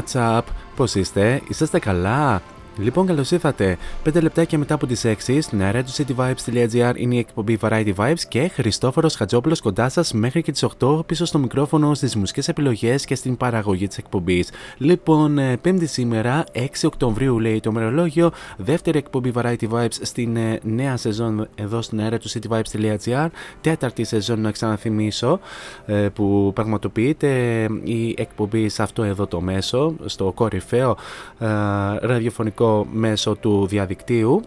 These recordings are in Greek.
What's up? Πώς είστε; Είσαστε καλά; Λοιπόν, καλώς ήρθατε. 5 λεπτάκια μετά από τις 6 στην αέρα του cityvibes.gr είναι η εκπομπή Variety Vibes και Χριστόφορος Χατζόπουλος κοντά σας μέχρι και τις 8 πίσω στο μικρόφωνο στις μουσικές επιλογές και στην παραγωγή της εκπομπής. Λοιπόν, ε, Πέμπτη σήμερα, 6 Οκτωβρίου λέει το μερολόγιο, δεύτερη εκπομπή Variety Vibes στην ε, νέα σεζόν εδώ στην αέρα του cityvibes.gr, τέταρτη σεζόν να ξαναθυμίσω ε, που πραγματοποιείται η εκπομπή σε αυτό εδώ το μέσο, στο κορυφαίο ε, ραδιοφωνικό μέσο του διαδικτύου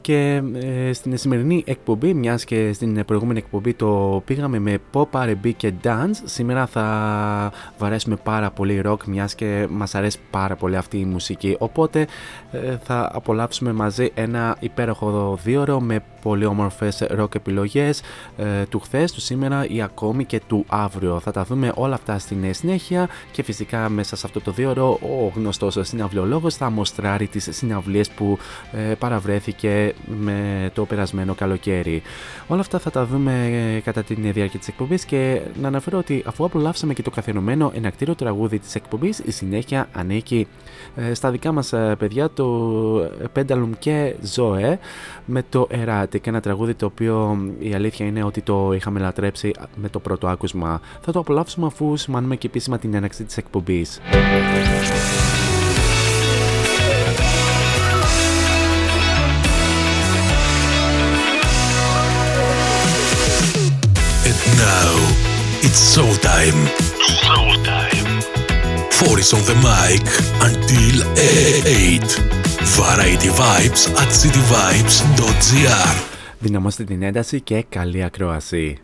και ε, στην σημερινή εκπομπή, μιας και στην προηγούμενη εκπομπή το πήγαμε με pop, R&B και dance, σήμερα θα βαρέσουμε πάρα πολύ rock, μιας και μας αρέσει πάρα πολύ αυτή η μουσική. Οπότε ε, θα απολαύσουμε μαζί ένα υπέροχο δίωρο με πολύ όμορφες rock επιλογές ε, του χθες, του σήμερα ή ακόμη και του αύριο. Θα τα δούμε όλα αυτά στην συνέχεια και φυσικά μέσα σε αυτό το δίωρο ο γνωστός συναυλιολόγος θα μοστράρει τις συναυλίες που ε, παραβρέθηκε με το περασμένο καλοκαίρι. Όλα αυτά θα τα δούμε ε, κατά τη διάρκεια της εκπομπής και να αναφέρω ότι αφού απολαύσαμε και το καθιερωμένο ενακτήριο τραγούδι της εκπομπής η συνέχεια ανήκει ε, στα δικά μας ε, παιδιά το Pendulum και Zoe με το Erratic ένα τραγούδι το οποίο η αλήθεια είναι ότι το είχαμε λατρέψει με το πρώτο άκουσμα. Θα το απολαύσουμε αφού σημάνουμε και επίσημα την έναξη της εκπομπής. And now it's showtime. Showtime. Four is on the mic until 8. Variety Vibes at cityvibes.gr. Δυναμώστε την ένταση και καλή ακρόαση.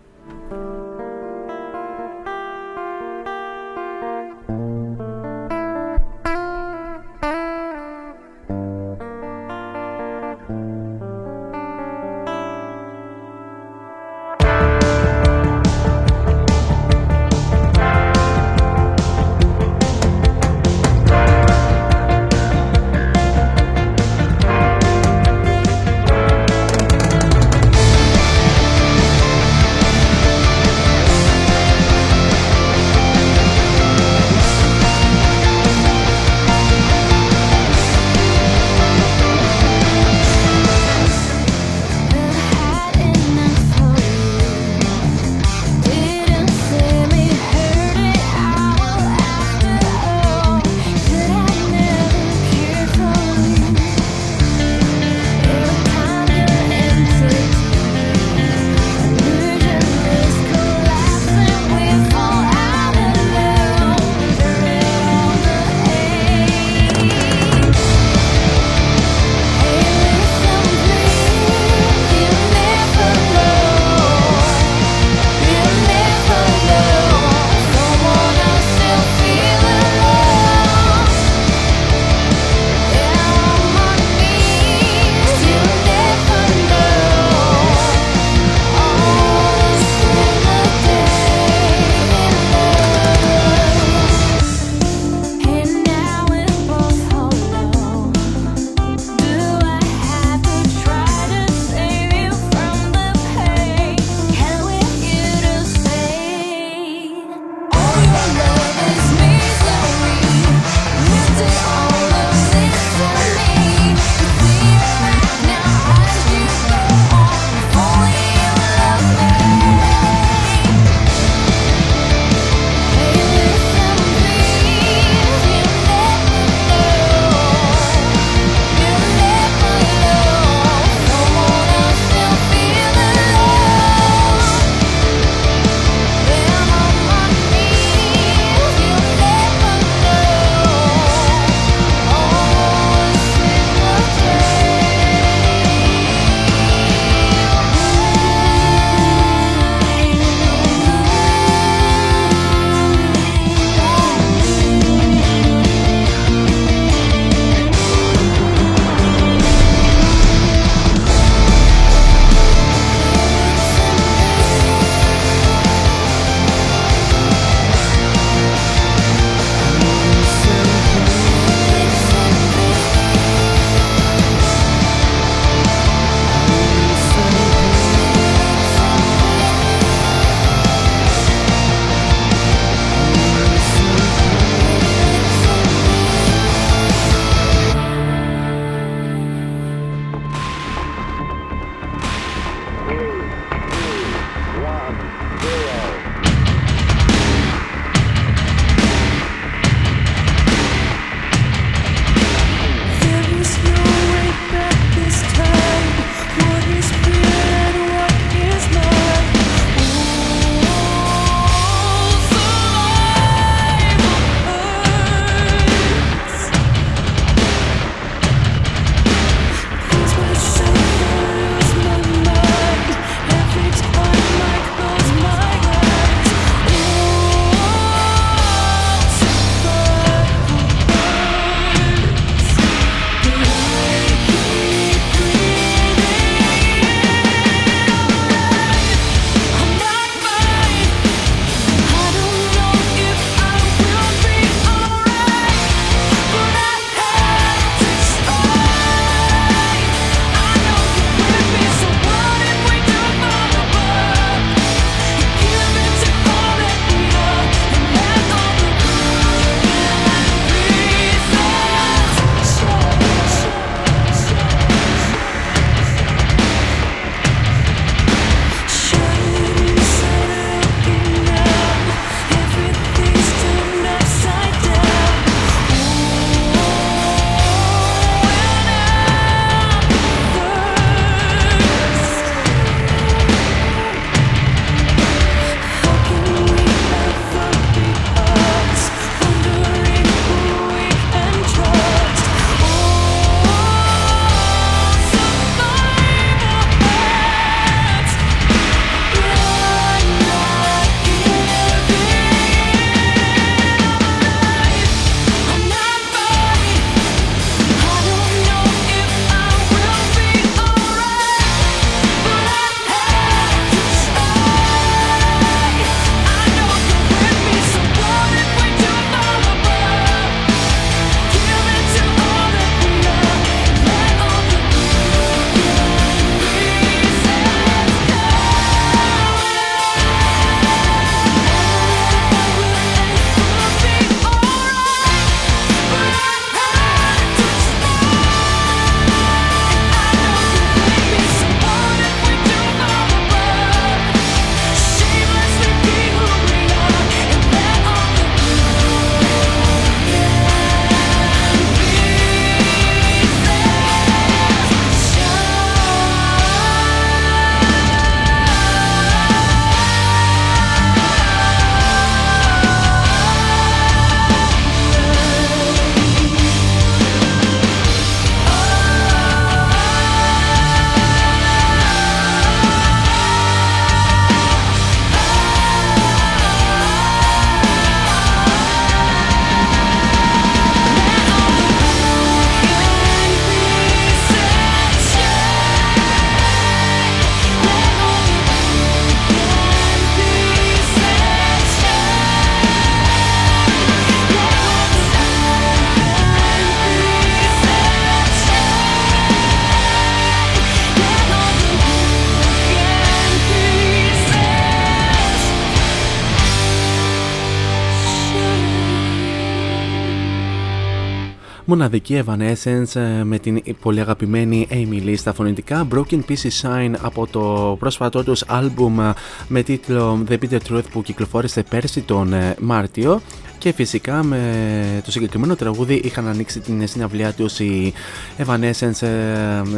Μοναδική Evanescence ε, με την πολύ αγαπημένη Amy Lee στα φωνητικά. Broken Pieces Shine από το πρόσφατό τους άλμπουμ ε, με τίτλο The Bitter Truth που κυκλοφόρησε πέρσι τον ε, Μάρτιο και φυσικά με το συγκεκριμένο τραγούδι είχαν ανοίξει την συναυλία τους οι Evanescence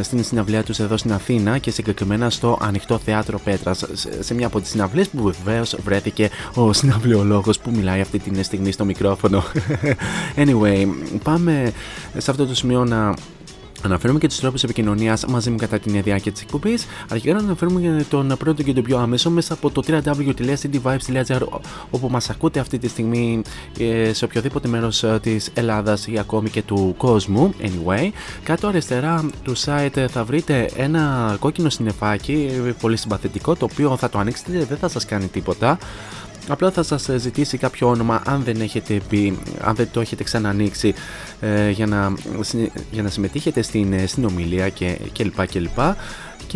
στην συναυλία τους εδώ στην Αθήνα και συγκεκριμένα στο Ανοιχτό Θέατρο Πέτρας. Σε μια από τις συναυλίες που βεβαίως βρέθηκε ο συναυλιολόγος που μιλάει αυτή τη στιγμή στο μικρόφωνο. anyway, πάμε σε αυτό το σημείο να Αναφέρουμε και τους τρόπους επικοινωνίας μαζί μου κατά την διάρκεια της εκπομπής. Αρχικά να αναφέρουμε τον πρώτο και τον πιο άμεσο μέσα από το www.cityvibes.gr όπου μας ακούτε αυτή τη στιγμή ε, σε οποιοδήποτε μέρος ε, της Ελλάδας ή ακόμη και του κόσμου. Anyway, κάτω αριστερά του site θα βρείτε ένα κόκκινο συννεφάκι ε, πολύ συμπαθητικό το οποίο θα το ανοίξετε δεν θα σας κάνει τίποτα. Απλά θα σας ζητήσει κάποιο όνομα αν δεν έχετε πει, αν δεν το έχετε ξανανοίξει ε, για, να, για να συμμετείχετε στην ε, συνομιλία και, και λοιπά και λοιπά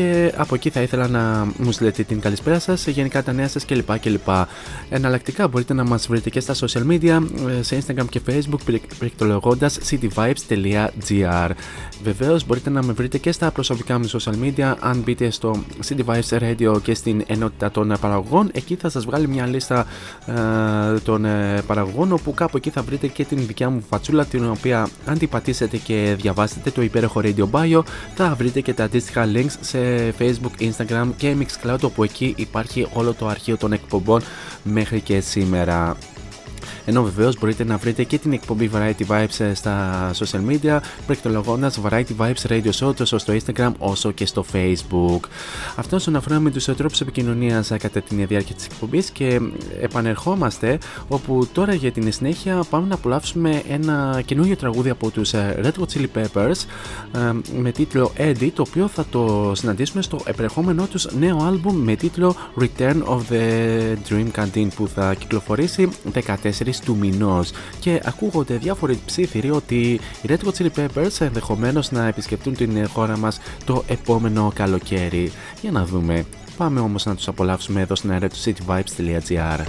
και από εκεί θα ήθελα να μου στείλετε την καλησπέρα σας, γενικά τα νέα σας κλπ. κλπ. Εναλλακτικά μπορείτε να μας βρείτε και στα social media, ε, σε Instagram και Facebook, πληκτρολογώντα cityvibes.gr. Βεβαίως μπορείτε να με βρείτε και στα προσωπικά μου social media, αν μπείτε στο City Vibes Radio και στην ενότητα των παραγωγών. Εκεί θα σας βγάλει μια λίστα ε, των ε, παραγωγών, όπου κάπου εκεί θα βρείτε και την δικιά μου φατσούλα, την οποία αν την πατήσετε και διαβάσετε το υπέροχο Radio Bio, θα βρείτε και τα αντίστοιχα links σε Facebook, Instagram και Mixcloud όπου εκεί υπάρχει όλο το αρχείο των εκπομπών μέχρι και σήμερα. Ενώ βεβαίως μπορείτε να βρείτε και την εκπομπή Variety Vibes ε, στα social media, προεκτολογώντα Variety Vibes Radio Show τόσο στο Instagram όσο και στο Facebook. Αυτό όσον αφορά με τους τρόπους επικοινωνίας ε, κατά τη διάρκεια της εκπομπής και επανερχόμαστε όπου τώρα για την συνέχεια πάμε να απολαύσουμε ένα καινούργιο τραγούδι από τους ε, Red Hot Chili Peppers με τίτλο Eddie το οποίο θα το συναντήσουμε στο επερχόμενό τους νέο άλμπουμ με τίτλο Return of the Dream Canteen που θα κυκλοφορήσει 14 του μηνός. Και ακούγονται διάφοροι ψήφιροι ότι οι Red Hot Chili Peppers ενδεχομένως να επισκεφτούν την χώρα μας το επόμενο καλοκαίρι. Για να δούμε. Πάμε όμως να τους απολαύσουμε εδώ στην αέρα του cityvibes.gr.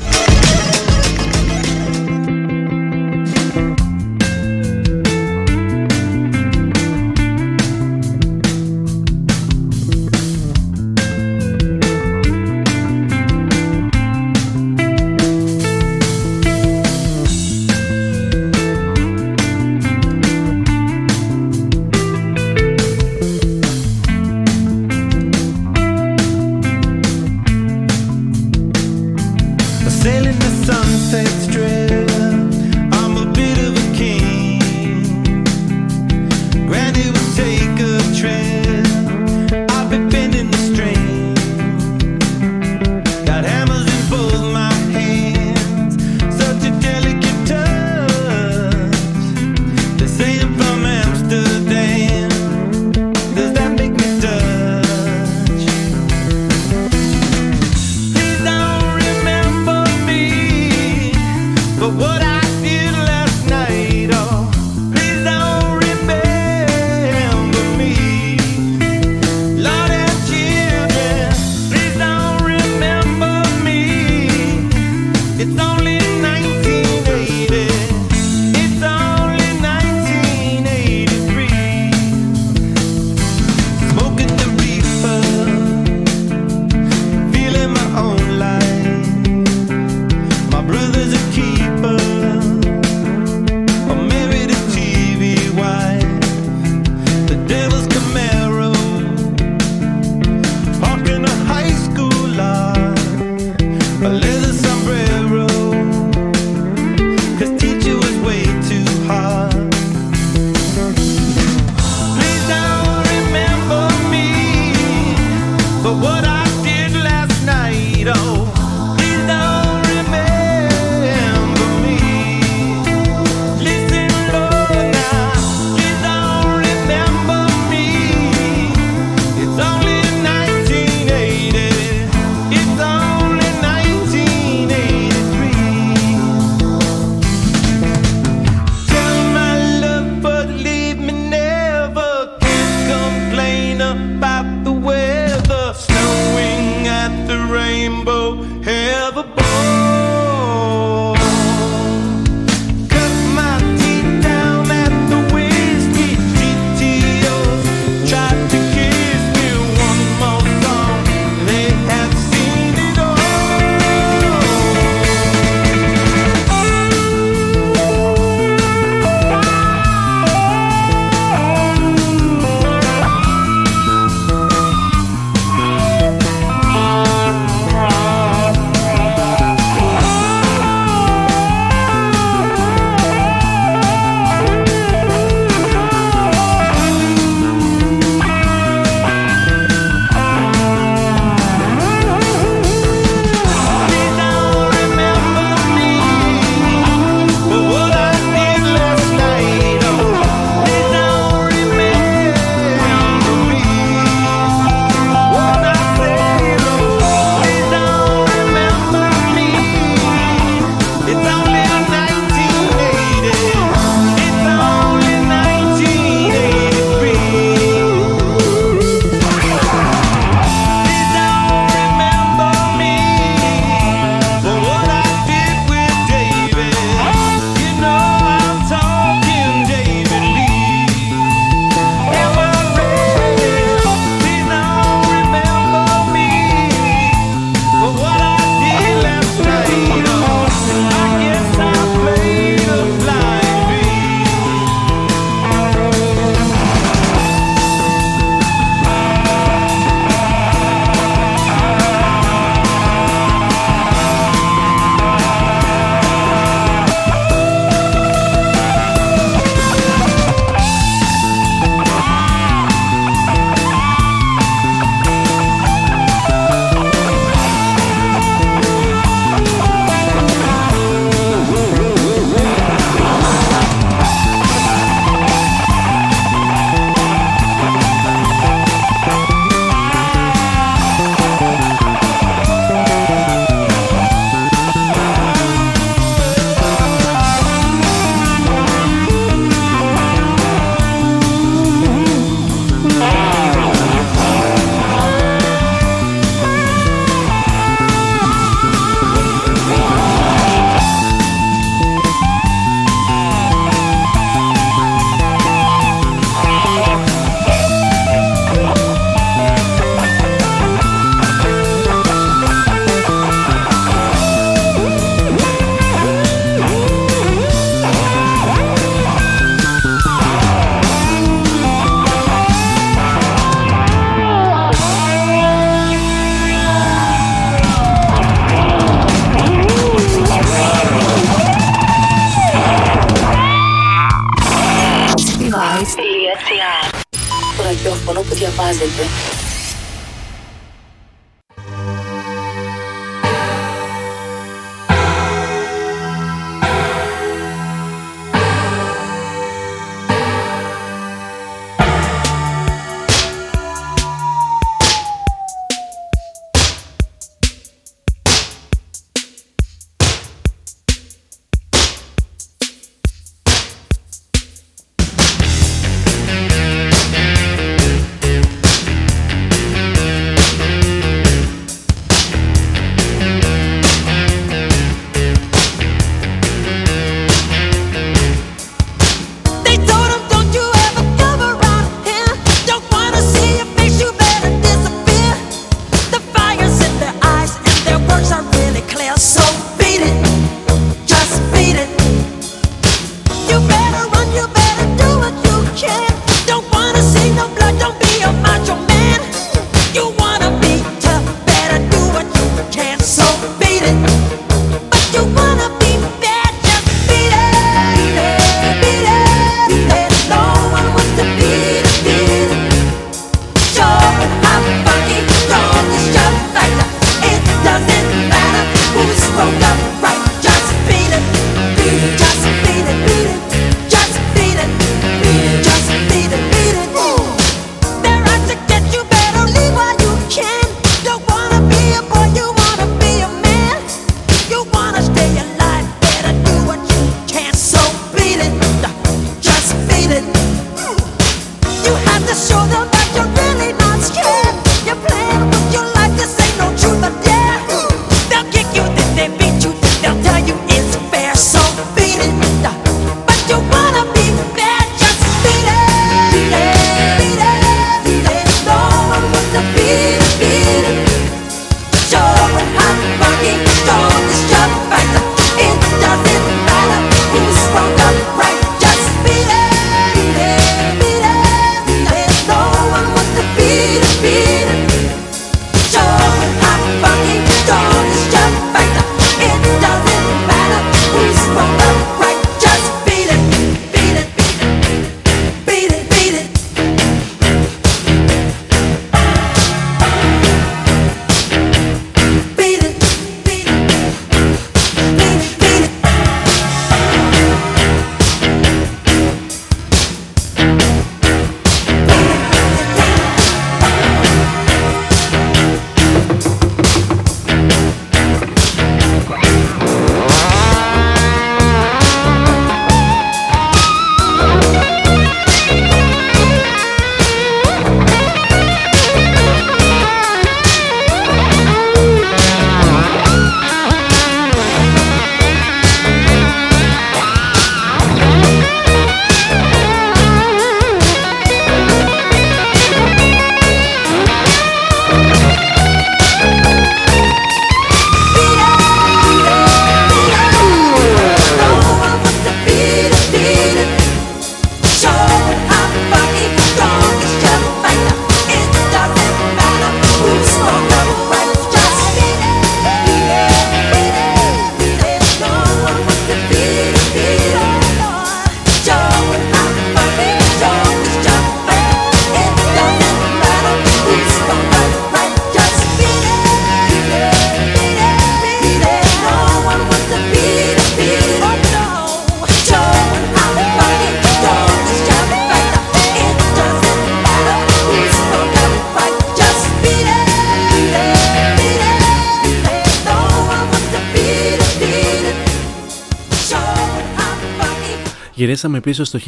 πίσω στο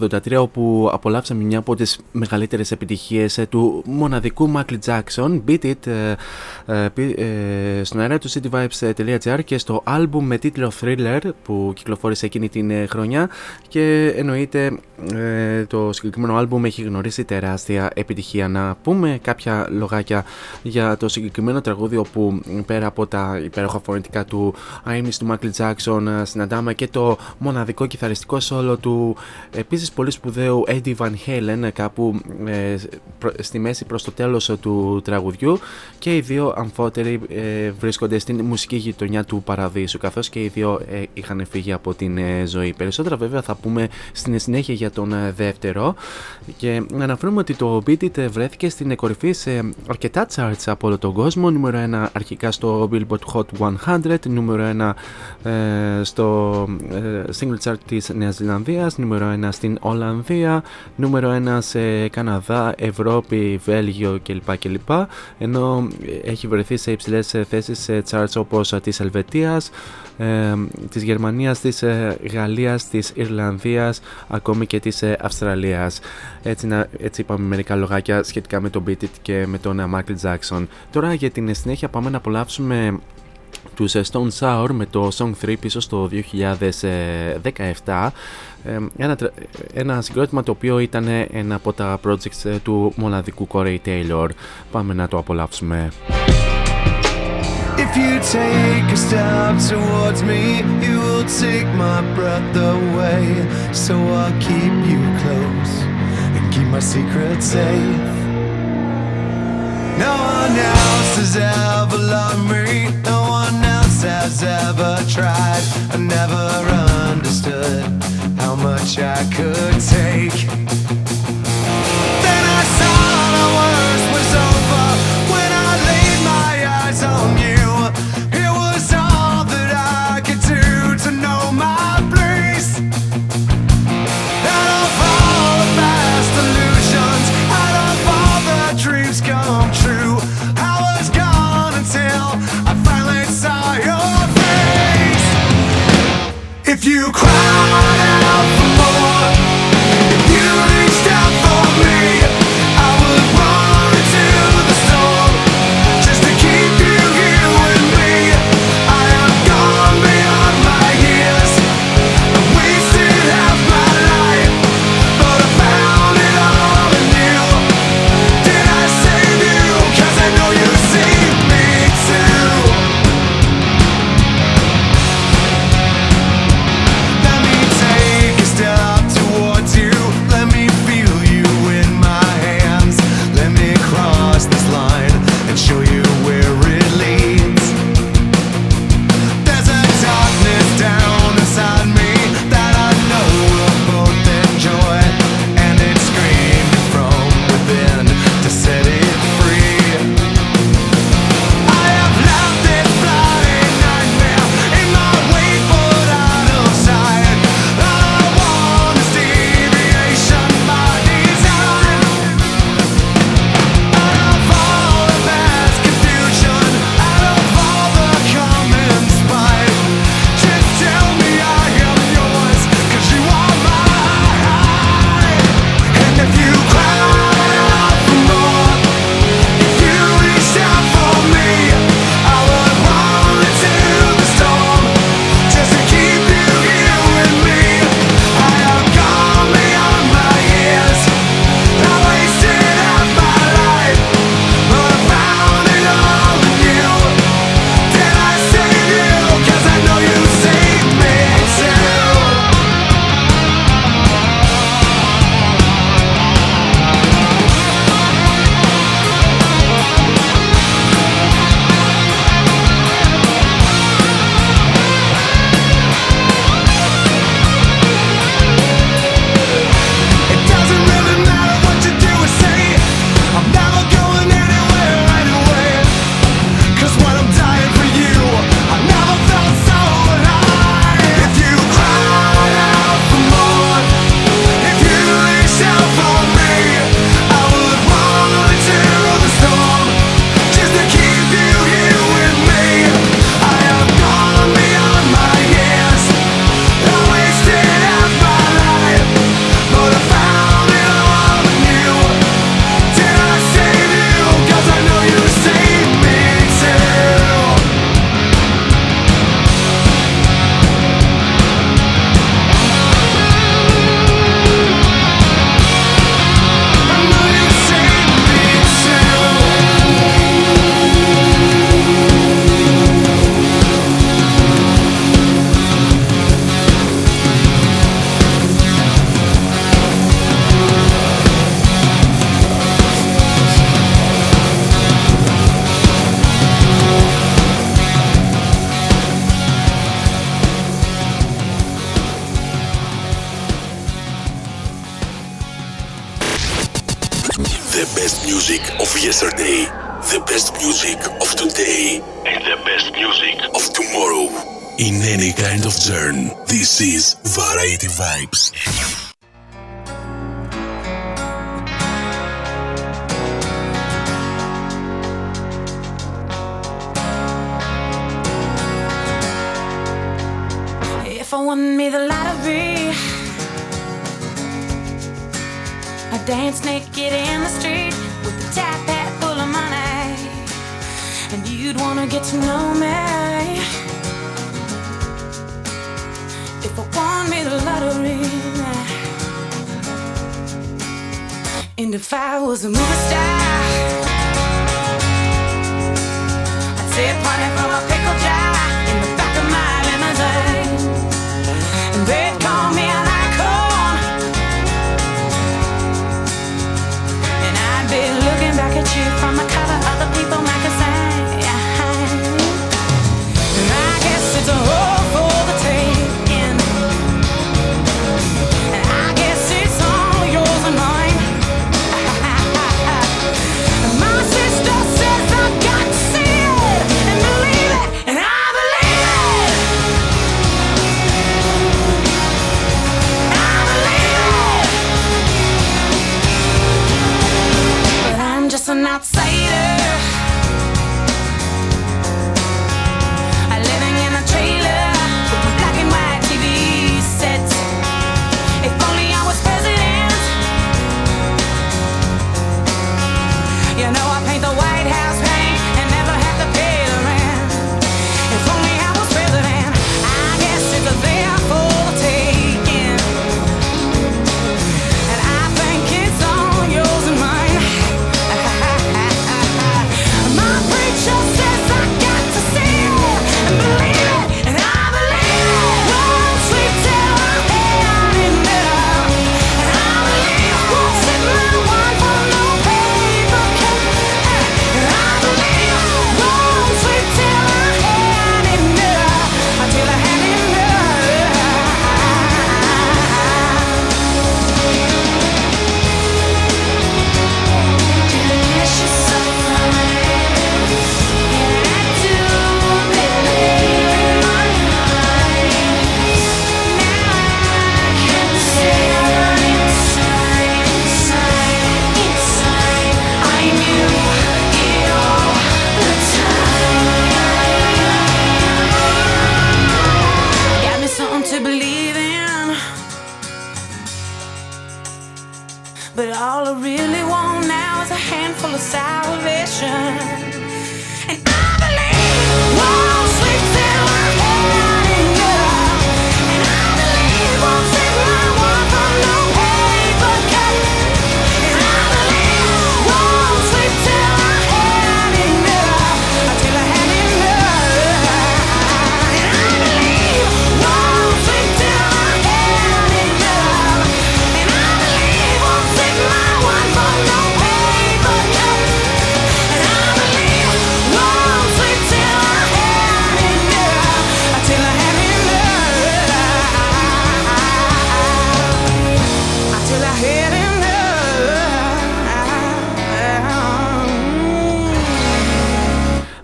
1983 όπου απολαύσαμε μια από τις μεγαλύτερες επιτυχίες ε, του μοναδικού Michael Jackson Beat It ε, ε, ε στον αέρα του cityvibes.gr και στο album με τίτλο Thriller που κυκλοφόρησε εκείνη την χρονιά και εννοείται το συγκεκριμένο album έχει γνωρίσει τεράστια επιτυχία. Να πούμε κάποια λογάκια για το συγκεκριμένο τραγούδι όπου πέρα από τα υπέροχα φωνητικά του Amy του Michael Jackson συναντάμε και το μοναδικό κιθαριστικό σόλο του. Επίσης πολύ σπουδαίου Eddie Van Halen κάπου ε, στη μέση προς το τέλος του τραγουδιού. Και οι δύο αμφότεροι ε, βρίσκονται στην μουσική γειτονιά του Παραδείσου καθώς και οι δύο ε, είχαν φύγει από την ζωή. Περισσότερα βέβαια θα πούμε στην συνέχεια για τον δεύτερο. Και να αναφέρουμε ότι το Beat It βρέθηκε στην κορυφή σε αρκετά charts από όλο τον κόσμο. Νούμερο 1 αρχικά στο Billboard Hot 100 νούμερο 1 στο single chart της Νέας Ζηλανδίας, νούμερο 1 στην Ολλανδία, νούμερο 1 σε Καναδά, Ευρώπη, Βέλγιο κλπ. κλπ. Ενώ έχει βρεθεί σε υψηλές θέσεις σε charts όπως της Ελβετίας, ε, της Γερμανίας, της ε, Γαλλίας, της Ιρλανδίας, ακόμη και της ε, Αυστραλίας. Έτσι, να, έτσι είπαμε μερικά λογάκια σχετικά με τον Beat It και με τον Michael Jackson. Τώρα για την συνέχεια πάμε να απολαύσουμε τους Stone Sour με το Song 3 πίσω στο 2017 ένα, ένα συγκρότημα το οποίο ήταν ένα από τα projects ε, του μοναδικού Corey Taylor πάμε να το απολαύσουμε If you take a step towards me, you will take my breath away. So I'll keep you close and keep my secret safe. No one else has ever loved me. No one else has ever tried. I never understood how much I could take. dance naked in the street with a tap hat full of money. And you'd wanna get to know me. If I won me the lottery. And if I was a movie star, I'd say a party from a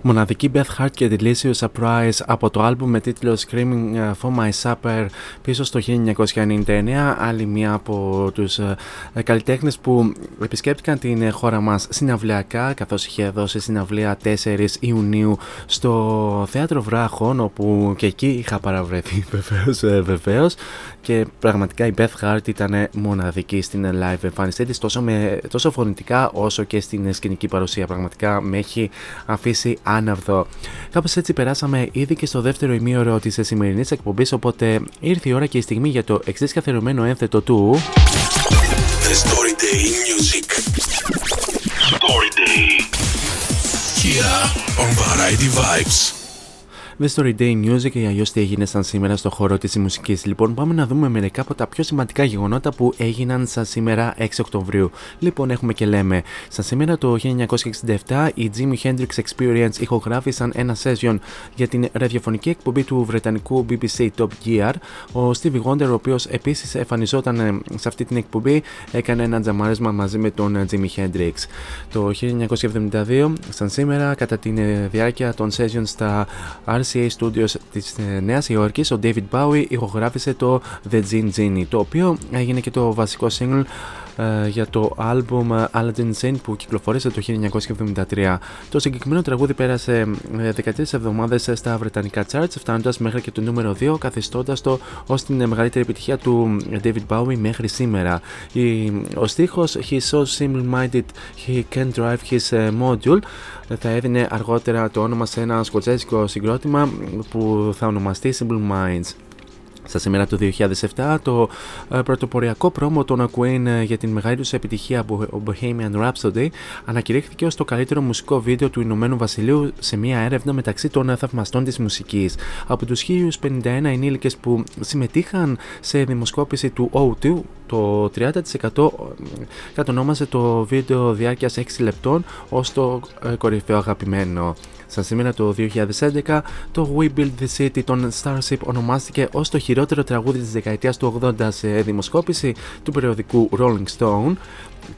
Μοναδική Beth Hart και Delicious Surprise από το album με τίτλο Screaming ε, for My Supper πίσω στο 1999. Άλλη μία από τους ε, ε, καλλιτέχνες που επισκέπτηκαν την χώρα μας συναυλιακά καθώς είχε δώσει συναυλία 4 Ιουνίου στο Θέατρο Βράχων όπου και εκεί είχα παραβρεθεί βεβαίως, βεβαίως και πραγματικά η Beth Hart ήταν μοναδική στην live εμφάνισή της, τόσο, τόσο φωνητικά όσο και στην σκηνική παρουσία. Πραγματικά με έχει αφήσει άναυδο. Κάπως έτσι περάσαμε ήδη και στο δεύτερο ημίωρο της σημερινής εκπομπής, οπότε ήρθε η ώρα και η στιγμή για το εξής καθερωμένο ένθετο του. The Story Day The Story Day Music ή αλλιώ τι έγινε σαν σήμερα στο χώρο της μουσικής. Λοιπόν, πάμε να δούμε μερικά από τα πιο σημαντικά γεγονότα που έγιναν σαν σήμερα 6 Οκτωβρίου. Λοιπόν, έχουμε και λέμε. Σαν σήμερα το 1967 οι Jimi Hendrix Experience ηχογράφησαν ένα session για την ραδιοφωνική εκπομπή του βρετανικού BBC Top Gear. Ο Stevie Wonder, ο οποίος επίσης εμφανιζόταν ε, σε αυτή την εκπομπή, έκανε ένα τζαμάρισμα μαζί με τον Jimi Hendrix. Το 1972, σαν σήμερα, κατά τη διάρκεια των session στα RCA Studios της ε, Νέας Υόρκης, ο David Bowie ηχογράφησε το The Gin Genie, το οποίο έγινε και το βασικό single ε, για το άλμπουμ Aladdin Sane που κυκλοφόρησε το 1973. Το συγκεκριμένο τραγούδι πέρασε 13 ε, εβδομάδες στα βρετανικά charts, φτάνοντας μέχρι και το νούμερο 2, καθιστώντας το ως την μεγαλύτερη επιτυχία του David Bowie μέχρι σήμερα. Ο στίχος He's so simple-minded, he can drive his module θα έδινε αργότερα το όνομα σε ένα σκοτσέζικο συγκρότημα που θα ονομαστεί Simple Minds. Στα σήμερα του 2007, το ε, πρωτοποριακό πρόμο των Queen ε, για την μεγάλη τους επιτυχία από Bohemian Rhapsody ανακηρύχθηκε ως το καλύτερο μουσικό βίντεο του Ηνωμένου Βασιλείου σε μια έρευνα μεταξύ των θαυμαστών της μουσικής. Από τους 1051 ενήλικες που συμμετείχαν σε δημοσκόπηση του O2, το 30% ε, κατονόμασε το βίντεο διάρκειας 6 λεπτών ως το κορυφαίο αγαπημένο. Σαν σήμερα το 2011, το We Build the City των Starship ονομάστηκε ως το χειρότερο τραγούδι της δεκαετίας του 80 σε δημοσκόπηση του περιοδικού Rolling Stone.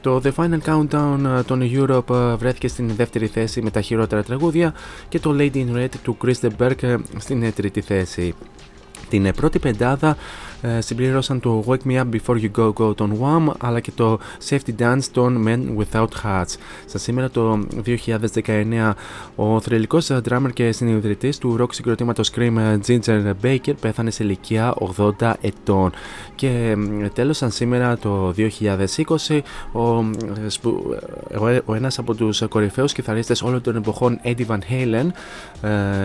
Το The Final Countdown των Europe βρέθηκε στην δεύτερη θέση με τα χειρότερα τραγούδια και το Lady in Red του Chris Berg στην τρίτη θέση. Την πρώτη πεντάδα ε, συμπλήρωσαν το Wake Me Up Before You Go Go των Wham αλλά και το Safety Dance των Men Without Hats. Στα σήμερα το 2019 ο θρηλυκός drummer και συνειδητής του rock συγκροτήματος Scream Ginger Baker πέθανε σε ηλικία 80 ετών. Και τέλος σαν σήμερα το 2020 ο, ο, ο ένας από τους κορυφαίους κιθαρίστες όλων των εποχών Eddie Van Halen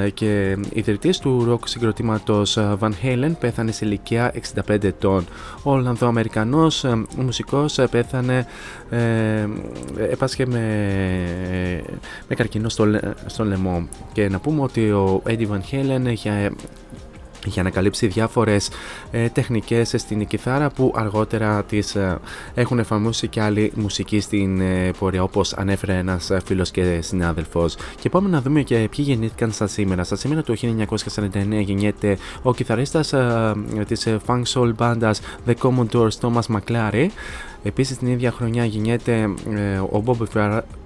ε, και ιδρυτής του rock συγκροτήματος Van Halen πέθανε σε ηλικία 65 ετών. Ο Ολλανδοαμερικανός ε, μουσικός ε, πέθανε, ε, έπασχε με, με καρκίνο στο, στο λαιμό. Και να πούμε ότι ο Eddie Van Halen είχε για να καλύψει διάφορες ε, τεχνικές στην κιθάρα που αργότερα τις ε, έχουν εφαρμόσει και άλλοι μουσικοί στην ε, πορεία όπως ανέφερε ένας ε, φίλος και συνάδελφος. Και πάμε να δούμε και ποιοι γεννήθηκαν στα σήμερα. Στα σήμερα το 1949 γεννιέται ο κιθαρίστας ε, της funk soul μπάντας The Commodore Thomas McClary Επίσης την ίδια χρονιά γεννιέται ε, ο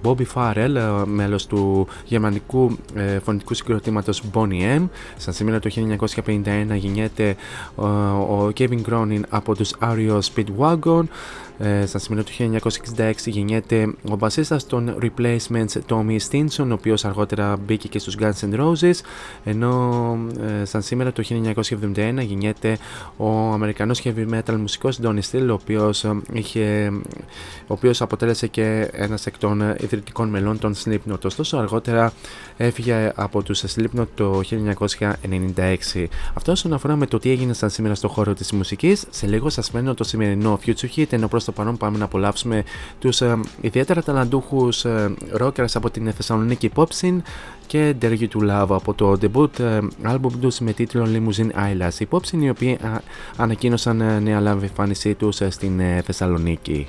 Bobby Farrell, ε, μέλος του γερμανικού ε, φωνητικού συγκροτήματος Bonnie M. Σαν σήμερα το 1951 γεννιέται ο Kevin Cronin από τους Ario Speedwagon. Ε, στα σημεία του 1966 γεννιέται ο μπασίστας των Replacements Tommy Stinson, ο οποίος αργότερα μπήκε και στους Guns N' Roses, ενώ ε, σαν σήμερα το 1971 γεννιέται ο Αμερικανός heavy metal μουσικός Donny Steele, ο οποίος, ε, είχε, ο οποίος αποτέλεσε και ένας εκ των ιδρυτικών μελών των Slipknot. Ωστόσο αργότερα έφυγε από τους Slipknot το 1996. Αυτό όσον αφορά με το τι έγινε σαν σήμερα στο χώρο της μουσικής, σε λίγο σας μένω το σημερινό Future Hit, ενώ προς το παρόν πάμε να απολαύσουμε τους ε, ιδιαίτερα ταλαντούχους ε, rockers από την Θεσσαλονίκη Popsin και Dare You To Love από το debut ε, album τους με τίτλο Limousine Islas. Οι Popsin οι οποίοι α, ανακοίνωσαν ε, νέα λάβη εμφάνισή τους ε, στην ε, Θεσσαλονίκη.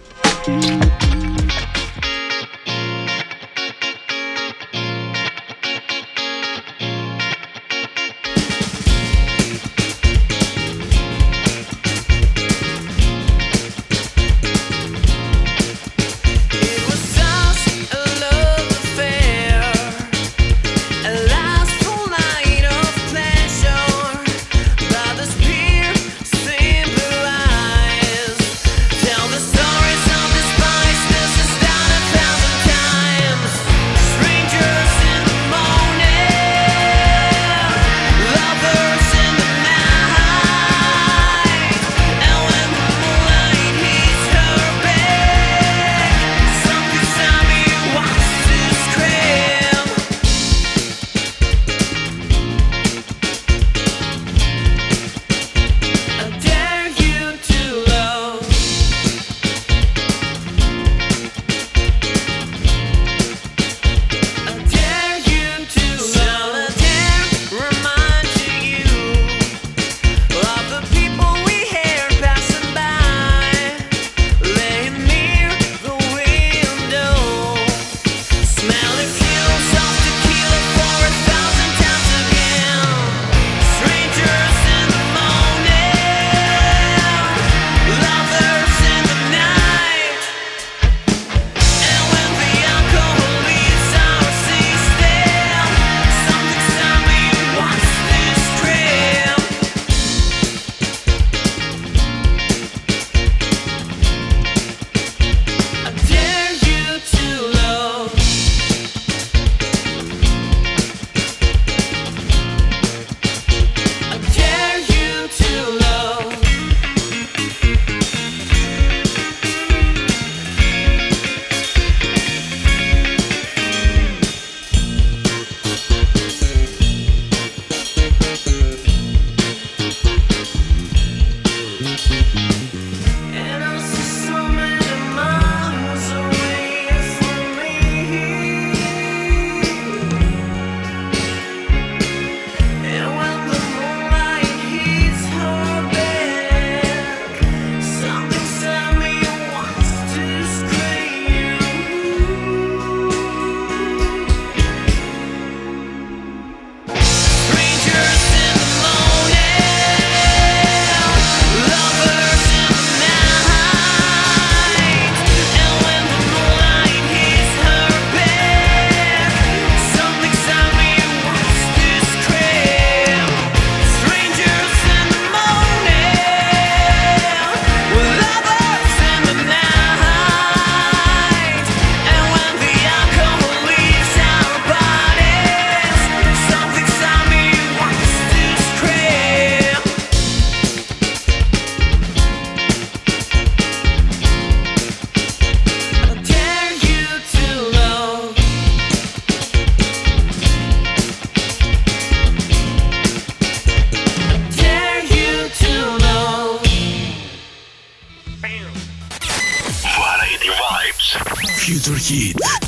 Future Heat.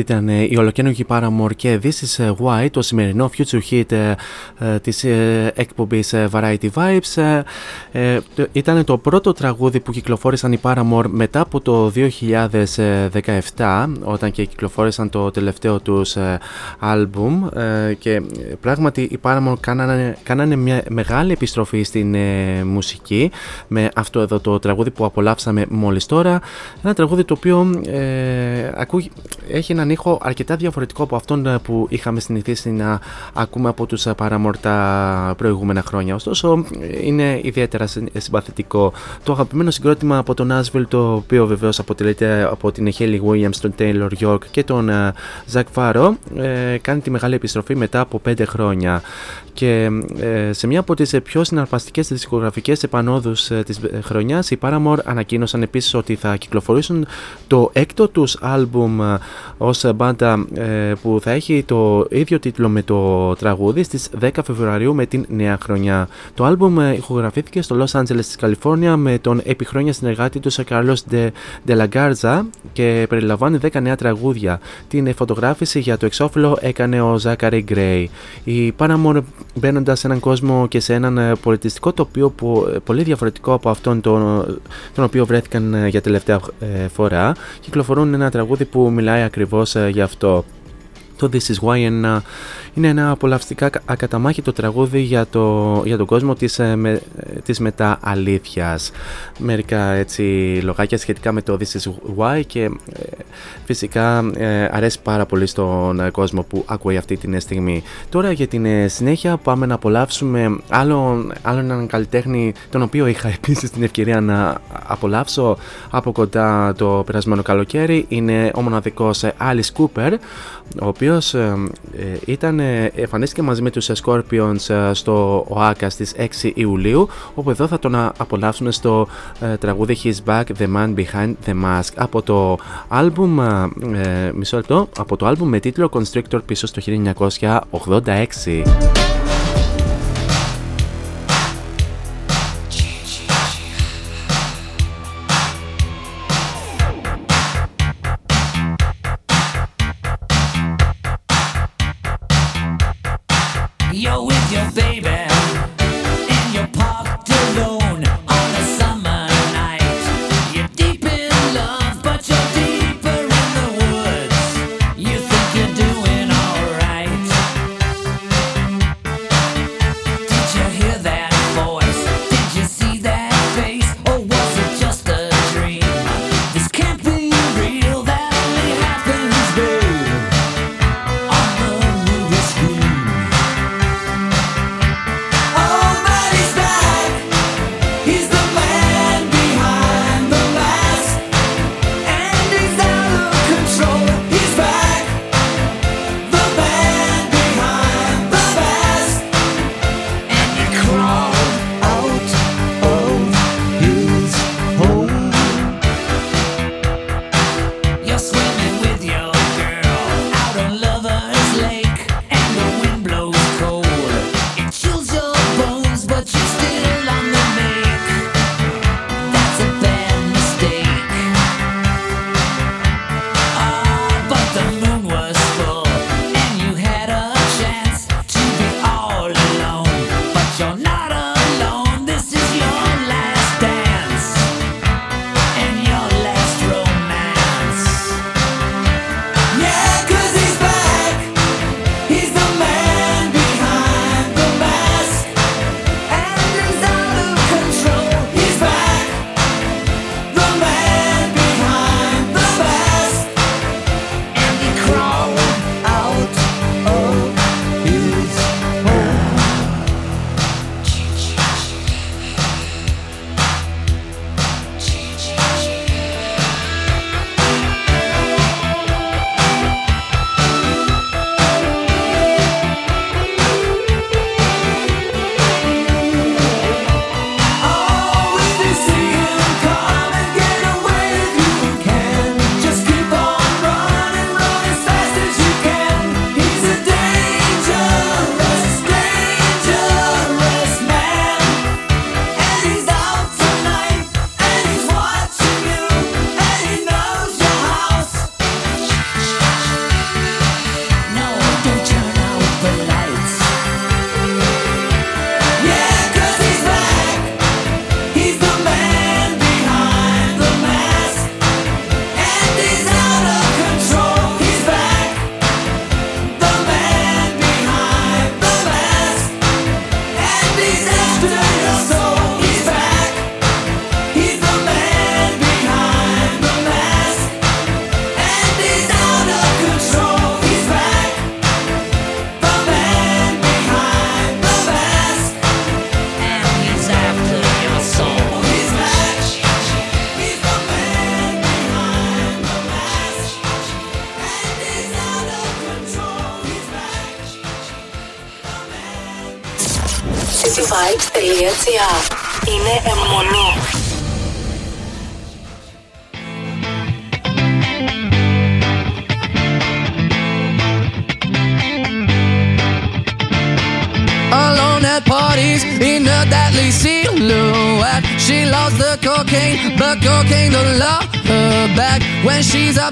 Αυτή ήταν ε, η ολοκαίνουργη Paramore και This is ε, Why, το σημερινό Future Hit ε, ε, της ε, εκπομπής ε, Variety Vibes. Ε, ε, το- ήταν το πρώτο τραγούδι που κυκλοφόρησαν οι Paramore μετά από το 2017 όταν και κυκλοφόρησαν το τελευταίο τους ε, άλμπουμ ε, και ε, πράγματι οι Paramore κάνανε, κάνανε μια μεγάλη επιστροφή στην ε, μουσική με αυτό εδώ το τραγούδι που απολαύσαμε μόλις τώρα ένα τραγούδι το οποίο ε, ακούγει- έχει έναν ήχο αρκετά διαφορετικό από αυτόν ε, που είχαμε συνηθίσει να ακούμε από τους ε, Paramore τα προηγούμενα χρόνια. Ωστόσο ε, είναι ιδιαίτερα συ- συμπαθητικό το αγαπημένο συγκρότημα από τον Nashville το οποίο βεβαίως αποτελείται από την Hayley Williams, τον Taylor York και τον ε, Zach Farro ε, κάνει τη μεγάλη επιστροφή μετά από 5 χρόνια. Και ε, σε μια από τις ε, πιο συναρπαστικές δισκογραφικές επανόδους ε, της ε, χρονιάς οι Paramore ανακοίνωσαν επίσης ότι θα κυκλοφορήσουν το έκτο τους άλμπουμ ε, ως μπάντα ε, που θα έχει το ίδιο τίτλο με το τραγούδι στις 10 Φεβρουαρίου με την νέα χρονιά. Το άλμπουμ ε, ηχογραφήθηκε στο Los Angeles της Καλιφόρνια με τον επιχρόνια συνεργάτη του Carlos De, De La Garza και περιλαμβάνει 10 νέα τραγούδια. Την φωτογράφηση για το εξώφυλλο έκανε ο Zachary Gray. Οι Paramore μπαίνοντας σε έναν κόσμο και σε έναν ε, πολιτιστικό τοπίο που, ε, πολύ διαφορετικό από αυτόν τον, τον οποίο βρέθηκαν ε, για τελευταία ε, φορά, κυκλοφορούν ένα τραγούδι που μιλάει ακριβώς ε, γι' αυτό. Το This is Why ένα, είναι ένα απολαυστικά ακαταμάχητο τραγούδι για, το, για τον κόσμο της, ε, με, της μετα-αλήθειας. Μερικά έτσι λογάκια σχετικά με το This is Why και ε, φυσικά ε, αρέσει πάρα πολύ στον ε, κόσμο που ακούει αυτή την στιγμή. Τώρα για την ε, συνέχεια πάμε να απολαύσουμε άλλο, άλλο έναν καλλιτέχνη τον οποίο είχα επίσης την ευκαιρία να απολαύσω από κοντά το περασμένο καλοκαίρι. Είναι ο μοναδικός ε, Alice Cooper ο οποίος ε, ε, ήταν, ε, εμφανίστηκε μαζί με τους Scorpions ε, στο ΟΑΚΑ στις 6 Ιουλίου όπου εδώ θα τον α- απολαύσουμε στο ε, τραγούδι He's Back, The Man Behind the Mask από το άλμπουμ, ε, μισό λεπτό, από το άλμπουμ με τίτλο Constrictor πίσω στο 1986.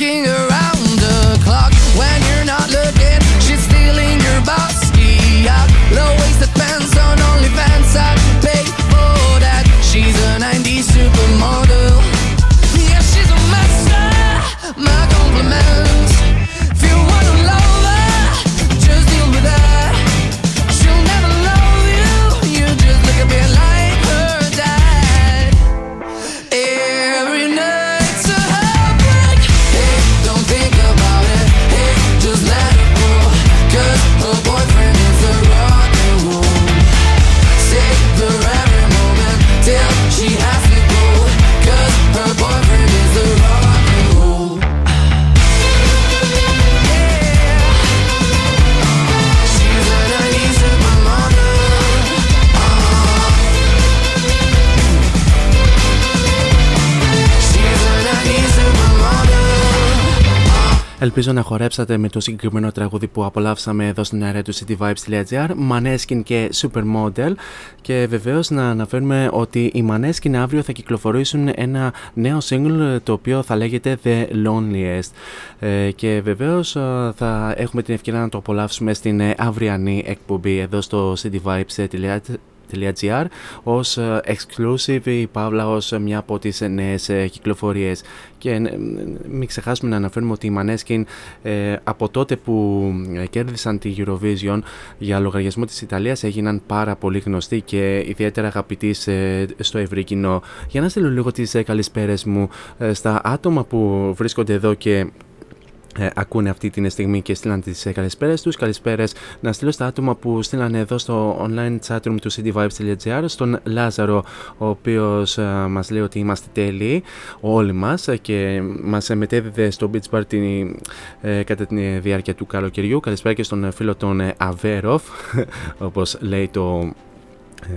Working around Ελπίζω να χορέψατε με το συγκεκριμένο τραγούδι που απολαύσαμε εδώ στην αέρα του cityvibes.gr Maneskin και Supermodel. Και βεβαίως να αναφέρουμε ότι οι Maneskin αύριο θα κυκλοφορήσουν ένα νέο single το οποίο θα λέγεται The Loneliest. Ε, και βεβαίως ε, θα έχουμε την ευκαιρία να το απολαύσουμε στην ε, αυριανή εκπομπή εδώ στο cityvibes.gr ως ε, exclusive η Παύλα ως ε, μια από τις ε, νέες ε, κυκλοφορίες και ε, μην ξεχάσουμε να αναφέρουμε ότι οι Maneskin ε, από τότε που ε, κέρδισαν τη Eurovision για λογαριασμό της Ιταλίας έγιναν πάρα πολύ γνωστοί και ιδιαίτερα αγαπητοί σε- στο ευρύ κοινό. Για να στείλω λίγο τις ε, καλησπέρες μου ε, στα άτομα που βρίσκονται εδώ και ε, ακούνε αυτή την στιγμή και στείλαν τις ε, καλησπέρες τους. Καλησπέρες να στείλω στα άτομα που στείλαν εδώ στο online chatroom του cityvibes.gr στον Λάζαρο, ο οποίος ε, μας λέει ότι είμαστε τέλειοι όλοι μας ε, και μας ε, μετέδιδε στο Beach Bar την, ε, κατά τη διάρκεια του καλοκαιριού. Καλησπέρα και στον ε, φίλο τον ε, Αβέροφ, όπως λέει το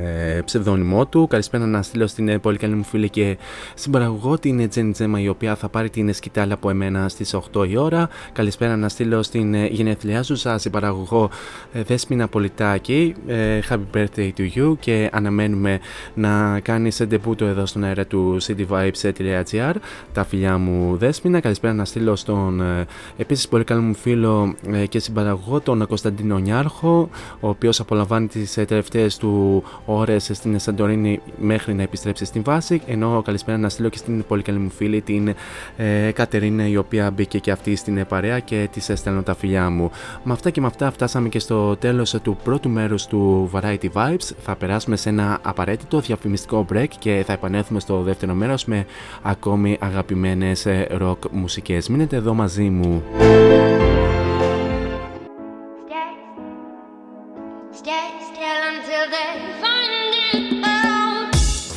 ε, ψευδόνυμό του. Καλησπέρα να στείλω στην ε, πολύ καλή μου φίλη και συμπαραγωγό την Τζένι Τζέμα η οποία θα πάρει την σκητάλα από εμένα στις 8 η ώρα. Καλησπέρα να στείλω στην ε, γενεθλιά σου σας συμπαραγωγό ε, Δέσποινα Πολιτάκη. Ε, happy birthday to you και αναμένουμε να κάνεις ντεπούτο εδώ στον αέρα του cityvibes.gr τα φιλιά μου Δέσποινα. Καλησπέρα να στείλω στον ε, επίσης πολύ καλό μου φίλο ε, και συμπαραγωγό τον Κωνσταντίνο Νιάρχο ο οποίος απολαμβάνει τις ε, τελευταίες του ώρες στην Σαντορίνη μέχρι να επιστρέψει στην βάση ενώ καλησπέρα να στείλω και στην πολύ καλή μου φίλη την ε, Κατερίνα η οποία μπήκε και αυτή στην ε, παρέα και της έστελνω τα φιλιά μου. Με αυτά και με αυτά φτάσαμε και στο τέλος ε, του πρώτου μέρους του Variety Vibes. Θα περάσουμε σε ένα απαραίτητο διαφημιστικό break και θα επανέλθουμε στο δεύτερο μέρος με ακόμη αγαπημένες ε, rock μουσικές. Μείνετε εδώ μαζί μου.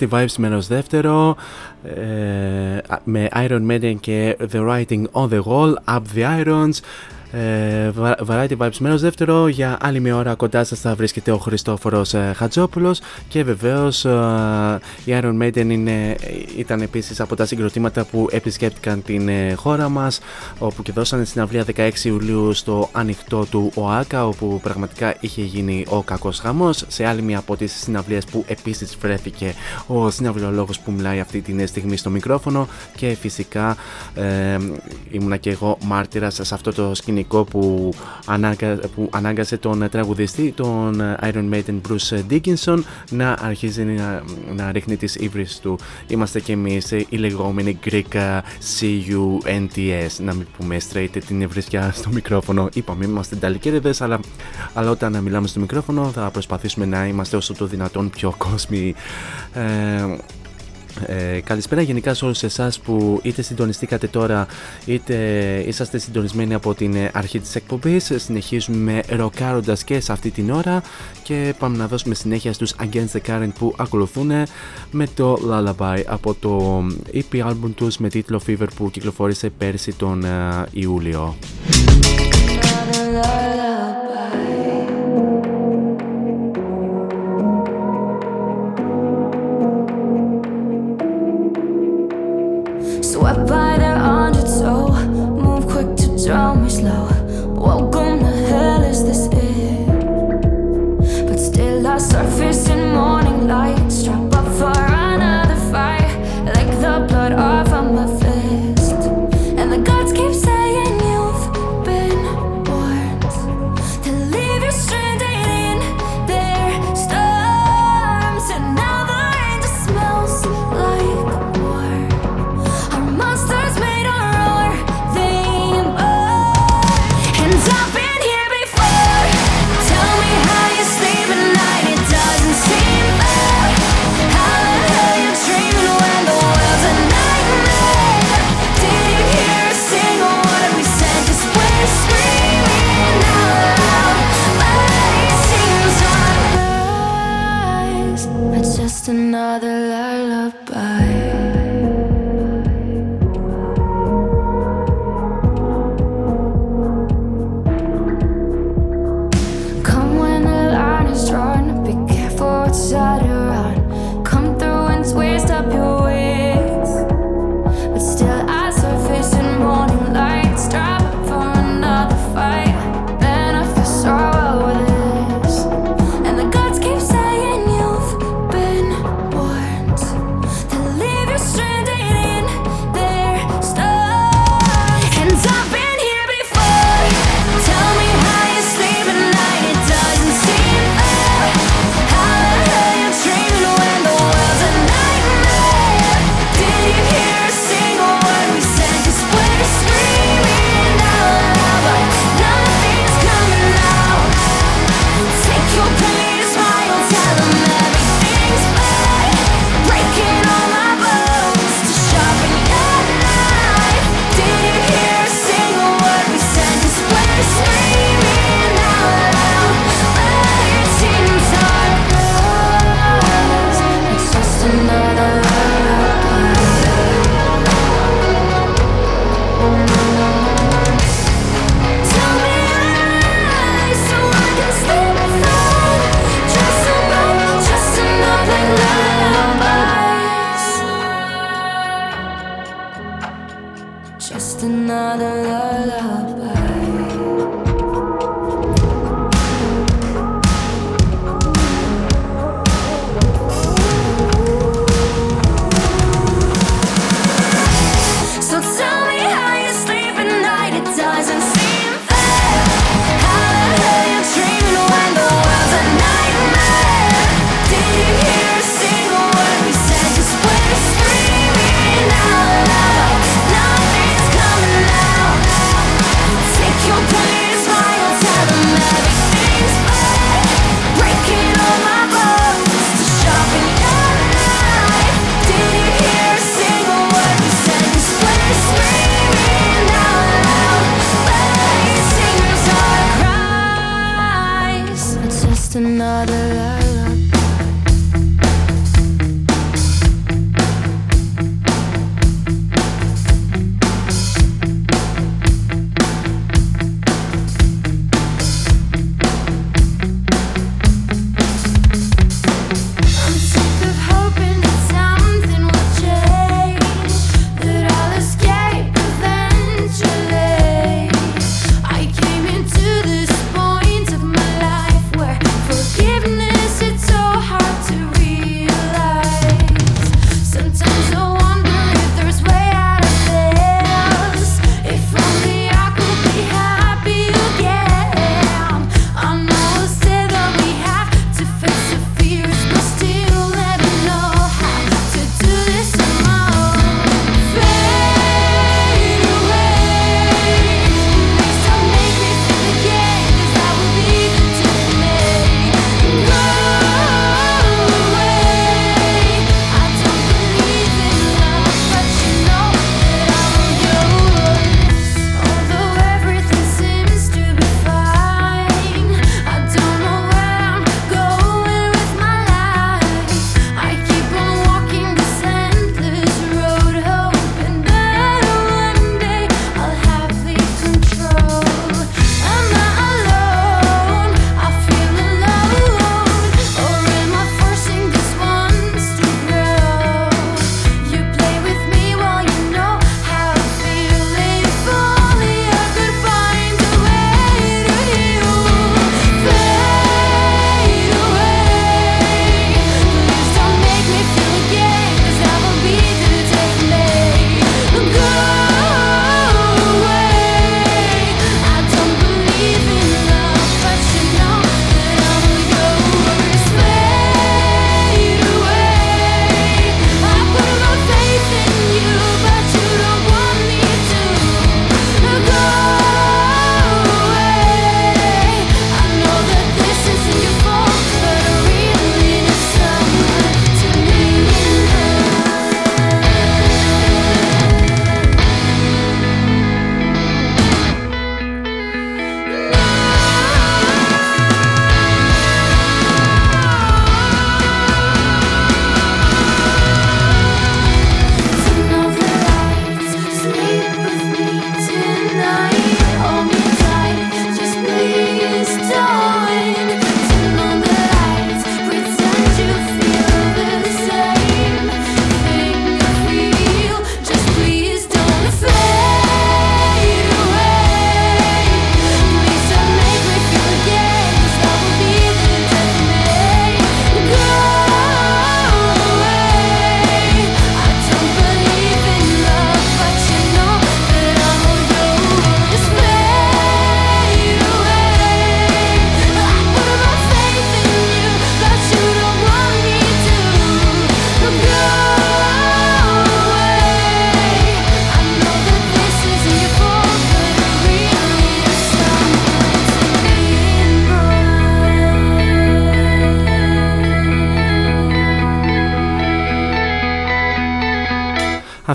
Variety Vibes μέρος δεύτερο ε, με Iron Maiden και The Writing on the Wall, Up the Irons. Ε, Va- Variety Vibes μέρος δεύτερο για άλλη μια ώρα κοντά σας θα βρίσκεται ο Χριστόφορος ε, Χατζόπουλος και βεβαίως ε, η Iron Maiden είναι, ήταν επίσης από τα συγκροτήματα που επισκέπτηκαν την ε, χώρα μας όπου και δώσανε συναυλία 16 Ιουλίου στο ανοιχτό του ΟΑΚΑ όπου πραγματικά είχε γίνει ο κακός χαμός. Σε άλλη μια από τις συναυλίες που επίσης βρέθηκε ο συναυλιολόγος που μιλάει αυτή τη στιγμή στο μικρόφωνο και φυσικά ε, ήμουνα και εγώ μάρτυρας σε αυτό το σκηνικό που, ανάγκα, που ανάγκασε τον τραγουδιστή τον Iron Maiden Bruce Dickinson να αρχίζει να, να ρίχνει τις ύβρις του. Είμαστε και εμείς οι λεγόμενοι Greek CUNTS να μην πούμε straight την ευρίσκια στο μικρόφωνο. Είπαμε είμαστε ταλικέριδες αλλά, αλλά όταν μιλάμε στο μικρόφωνο θα προσπαθήσουμε να είμαστε όσο το δυνατόν πιο κόσμοι. Ε, ε, καλησπέρα γενικά σε όλους εσάς που είτε συντονιστήκατε τώρα είτε είσαστε συντονισμένοι από την ε, αρχή της εκπομπής. Συνεχίζουμε ροκάροντας και σε αυτή την ώρα και πάμε να δώσουμε συνέχεια στους Against the Current που ακολουθούν με το Lullaby από το EP album τους με τίτλο Fever που κυκλοφόρησε πέρσι τον ε, Ιούλιο Swept by their undertow, move quick to drown me slow. Welcome to hell, is this it? But still, I surface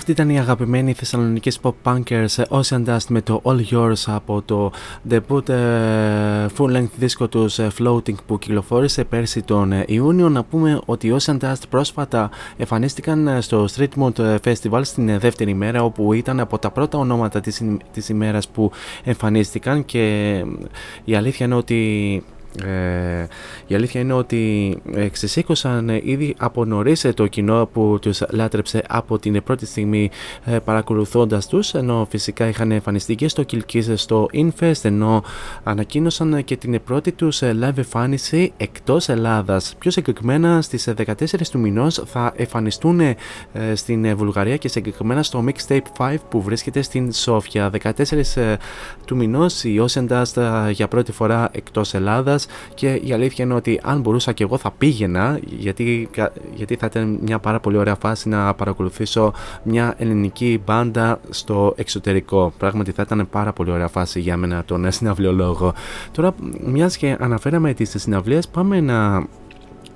Αυτή ήταν η αγαπημένη Θεσσαλονική pop punkers Ocean Dust με το All Yours από το debut ε, full length δίσκο τους ε, Floating που κυκλοφόρησε πέρσι τον ε, Ιούνιο. Να πούμε ότι οι Ocean Dust πρόσφατα εμφανίστηκαν ε, στο Street Mood Festival στην ε, δεύτερη μέρα όπου ήταν από τα πρώτα ονόματα της, ημ- της ημέρας που εμφανίστηκαν και ε, η αλήθεια είναι ότι ε, η αλήθεια είναι ότι ε, ξεσήκωσαν ε, ήδη από νωρίς το κοινό που τους λάτρεψε από την πρώτη στιγμή ε, παρακολουθώντας τους ενώ φυσικά είχαν εμφανιστεί και στο Kilkiss στο Infest ενώ ανακοίνωσαν ε, και την πρώτη τους ε, live εμφάνιση εκτός Ελλάδας. Πιο συγκεκριμένα στις ε, 14 του μηνός θα εμφανιστούν ε, στην ε, Βουλγαρία και συγκεκριμένα στο Mixtape 5 που βρίσκεται στην Σόφια. 14 ε, του μηνός η Ocean Dust ε, για πρώτη φορά εκτός Ελλάδας και η αλήθεια είναι ότι αν μπορούσα και εγώ θα πήγαινα γιατί, κα- γιατί θα ήταν μια πάρα πολύ ωραία φάση να παρακολουθήσω μια ελληνική μπάντα στο εξωτερικό. Πράγματι θα ήταν πάρα πολύ ωραία φάση για μένα τον συναυλιολόγο. Τώρα μιας και αναφέραμε τις συναυλίες πάμε να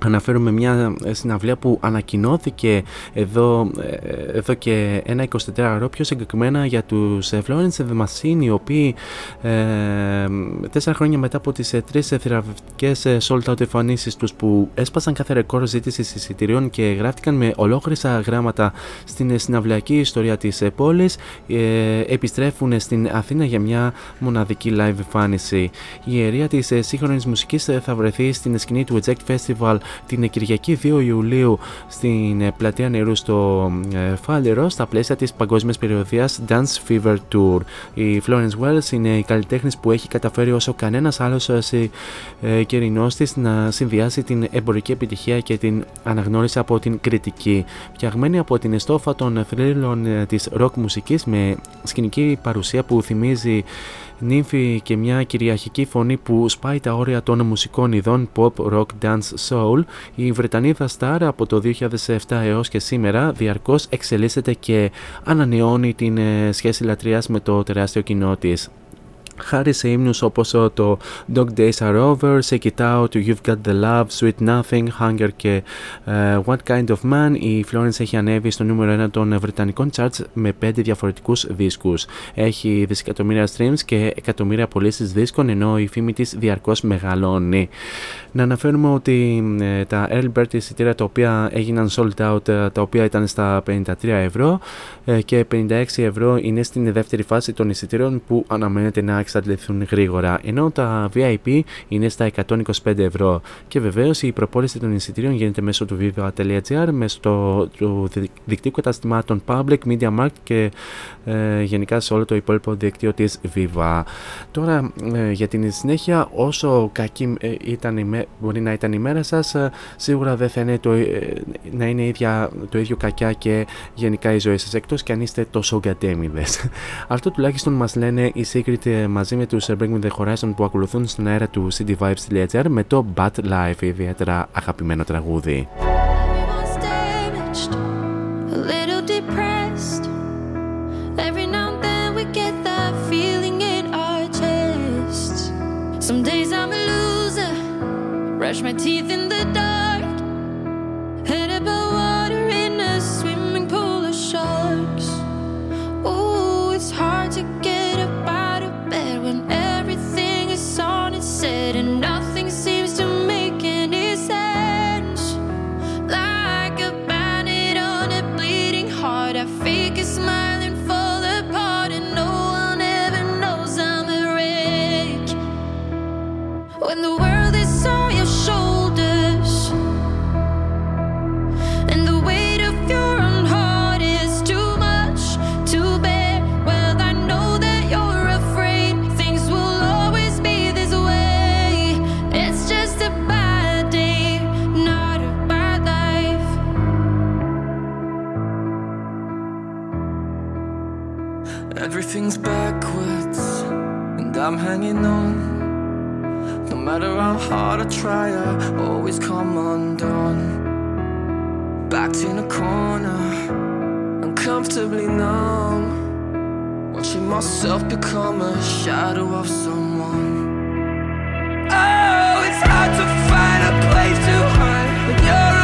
Αναφέρουμε μια ε, συναυλία που ανακοινώθηκε εδώ, ε, εδώ και ένα 24ωρο πιο συγκεκριμένα για τους ε, Florence and the Machine οι οποίοι ε, τέσσερα χρόνια μετά από τις ε, τρεις ε, θεραπευτικές ε, sold out εμφανίσεις τους που έσπασαν κάθε ρεκόρ ζήτησης εισιτηρίων και γράφτηκαν με ολόκληρα γράμματα στην ε, συναυλιακή ιστορία της ε, πόλης ε, επιστρέφουν στην Αθήνα για μια μοναδική live εμφάνιση. Η ιερία της ε, σύγχρονης μουσικής ε, θα βρεθεί στην σκηνή του Eject Festival την Κυριακή 2 Ιουλίου στην ε, πλατεία νερού στο ε, Φάλερο στα πλαίσια της παγκόσμιας περιοδίας Dance Fever Tour. Η Florence Wells είναι η καλλιτέχνης που έχει καταφέρει όσο κανένας άλλος ε, σε ε, καιρινός της να συνδυάσει την εμπορική επιτυχία και την αναγνώριση από την κριτική. Φτιαγμένη από την εστόφα των θρύλων ε, της rock μουσικής με σκηνική παρουσία που θυμίζει νύμφη και μια κυριαρχική φωνή που σπάει τα όρια των μουσικών ειδών pop, rock, dance, soul, η Βρετανίδα Star από το 2007 έως και σήμερα διαρκώς εξελίσσεται και ανανεώνει την ε, σχέση λατρείας με το τεράστιο κοινό της. Χάρη σε ύμνους όπως ο- το Dog Days Are Over, Shake It Out, You've Got The Love, Sweet Nothing, Hunger και ε, What Kind of Man, η Florence έχει ανέβει στο νούμερο 1 των βρετανικών charts με 5 διαφορετικούς δίσκους. Έχει δισεκατομμύρια streams και εκατομμύρια πωλήσει δίσκων ενώ η φήμη της διαρκώς μεγαλώνει. Να αναφέρουμε ότι ε, τα Earl Bird εισιτήρια τα οποία έγιναν sold out, ε, τα οποία ήταν στα 53 ευρώ ε, και 56 ευρώ είναι στην δεύτερη φάση των εισιτήριων που αναμένεται να εξαντληθούν γρήγορα, ενώ τα VIP είναι στα 125 ευρώ. Και βεβαίως η προπόληση των εισιτήριων γίνεται μέσω του viva.gr, μέσω το- του δι- δικτύου καταστημάτων Public, Media Markt και ε, γενικά σε όλο το υπόλοιπο δίκτυο της Viva. Τώρα ε, για την συνέχεια, όσο κακή ε, ήταν η μέ- μπορεί να ήταν η μέρα σας, ε, σίγουρα δεν θα είναι το, ε, να είναι ίδια, το ίδιο κακιά και γενικά η ζωή σας, εκτός και αν είστε τόσο γκαντέμιδες. Αυτό τουλάχιστον μας λένε οι Secret ε, μαζί με τους ε, Bring Me The Horizon που ακολουθούν στον αέρα του cdvibes.gr με το Bad Life, ιδιαίτερα αγαπημένο τραγούδι. Brush my teeth Everything's backwards, and I'm hanging on. No matter how hard I try, I always come undone. Backed in a corner, uncomfortably numb. Watching myself become a shadow of someone. Oh, it's hard to find a place to hide when you're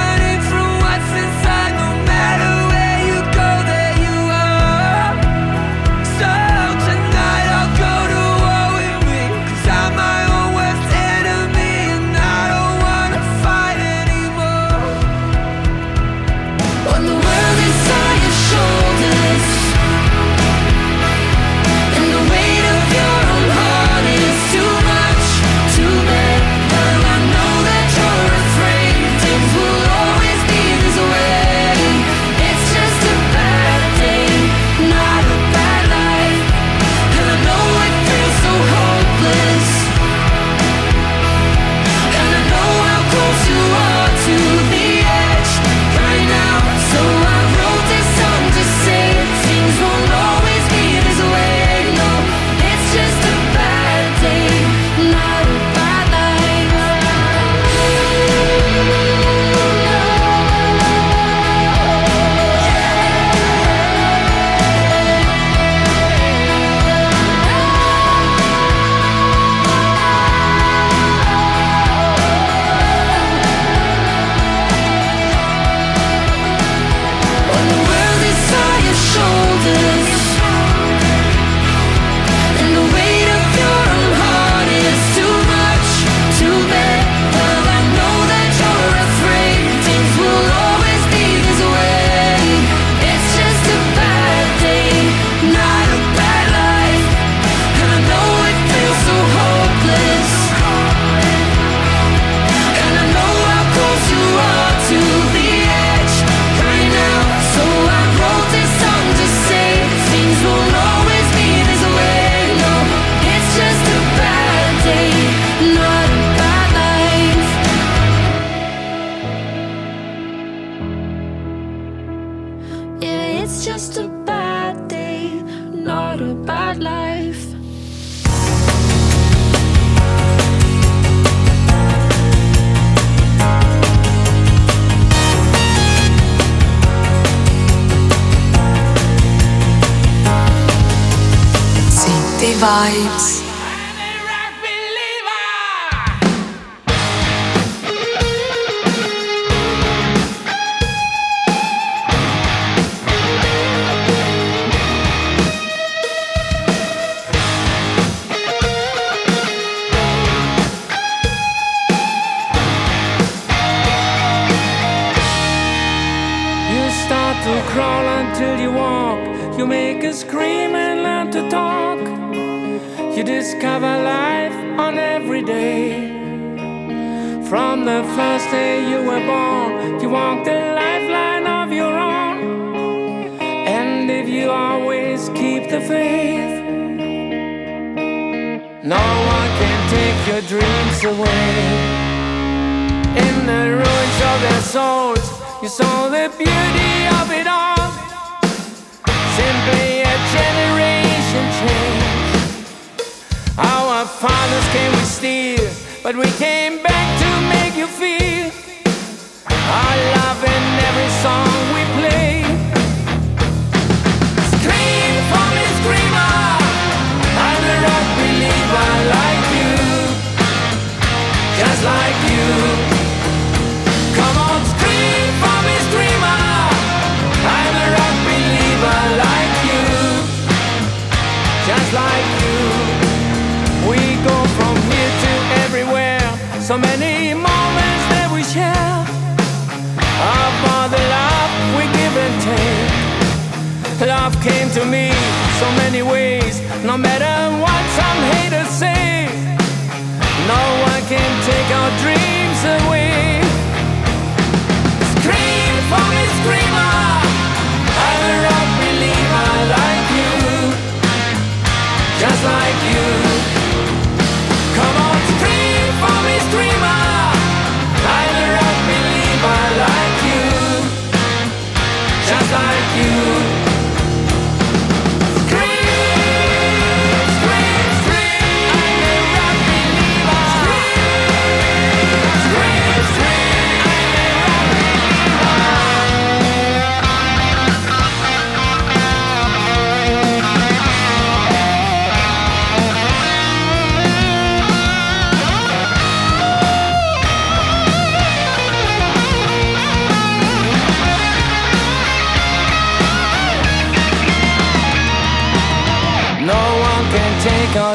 So many moments that we share. Of all the love we give and take. Love came to me so many ways. No matter what some haters say, no one can take our dreams away. Scream for me, screamer. I'm a rock believer like you, just like you.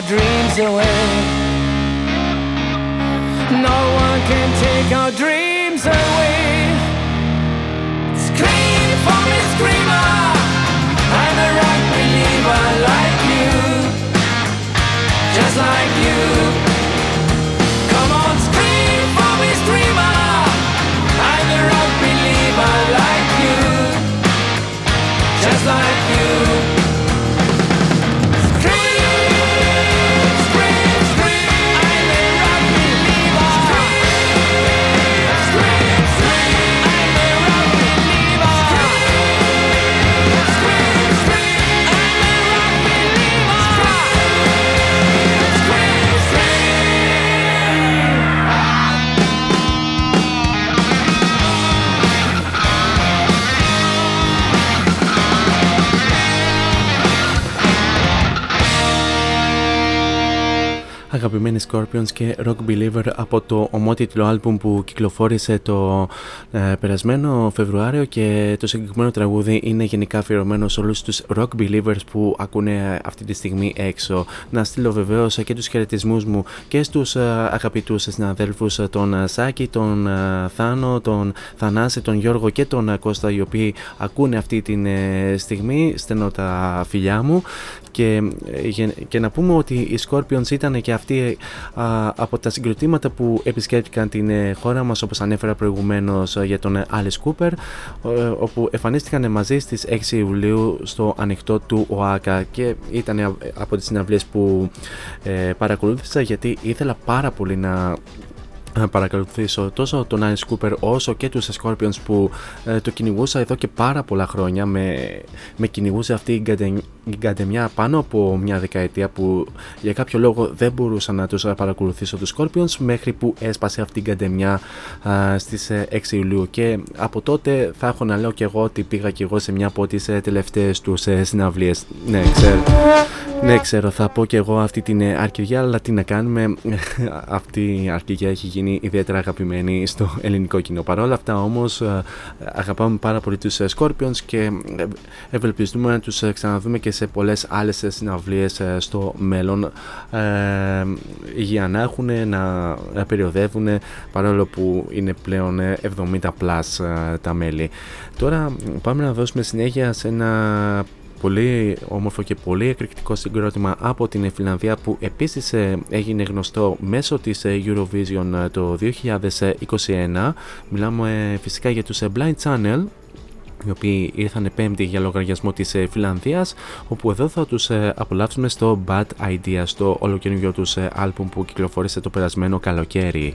Our dreams away. No one can take our dreams away. Scream for me, screamer. I'm a rock believer like you, just like you. Αγαπημένοι Scorpions και Rock Believer από το ομότιτλο άλμπουμ που κυκλοφόρησε το ε, περασμένο Φεβρουάριο και το συγκεκριμένο τραγούδι είναι γενικά αφιερωμένο σε όλους τους Rock Believers που ακούνε αυτή τη στιγμή έξω. Να στείλω βεβαίως και τους χαιρετισμούς μου και στους ε, αγαπητούς συναδέλφους ε, τον ε, Σάκη, τον ε, Θάνο, τον Θανάση, τον Γιώργο και τον ε, Κώστα οι οποίοι ακούνε αυτή τη στιγμή. Στενώ τα φιλιά μου και, ε, γε- και να πούμε ότι οι Scorpions ήταν και αυτή α, από τα συγκροτήματα που επισκέπτηκαν την ε, χώρα μας όπως ανέφερα προηγουμένως ε, για τον ε, Άλις Κούπερ όπου εμφανίστηκαν μαζί στις 6 Ιουλίου στο ανοιχτό του ΟΑΚΑ και ήταν από τις συναυλίες που ε, παρακολούθησα γιατί ήθελα πάρα πολύ να παρακολουθήσω τόσο τον Alice Cooper όσο και τους Scorpions που το κυνηγούσα εδώ και πάρα πολλά χρόνια. Με, κυνηγούσε αυτή η γκαντεμιά πάνω από μια δεκαετία που για κάποιο λόγο δεν μπορούσα να τους παρακολουθήσω τους Scorpions μέχρι που έσπασε αυτή η γκαντεμιά α, στις ε, 6 Ιουλίου. Και από τότε θα έχω να λέω και εγώ ότι πήγα και εγώ σε μια από τις ε, τελευταίες τους ε, συναυλίες. Ναι ξέρω, ναι, ξέρω θα πω και εγώ αυτή την αρκηγία αλλά τι να κάνουμε. Αυτή η αρκηγία έχει γίνει ιδιαίτερα αγαπημένη στο ελληνικό κοινό. Παρόλα αυτά όμως αγαπάμε πάρα πολύ τους Scorpions και ευελπιστούμε να τους ξαναδούμε και σε πολλές άλλες συναυλίες ε, στο μέλλον ε, για να έχουν να περιοδεύουν παρόλο που είναι πλέον ε, 70 plus τα μέλη. Τώρα πάμε να δώσουμε συνέχεια σε ένα πολύ όμορφο και πολύ εκρηκτικό συγκρότημα από την Φιλανδία που επίσης έγινε γνωστό μέσω της Eurovision το 2021. Μιλάμε φυσικά για τους Blind Channel οι οποίοι ήρθαν πέμπτη για λογαριασμό της ε, Φιλανδία, όπου εδώ θα τους ε, απολαύσουμε στο Bad Idea στο ολοκαινούργιο τους ε, άλμπουμ που κυκλοφόρησε το περασμένο καλοκαίρι.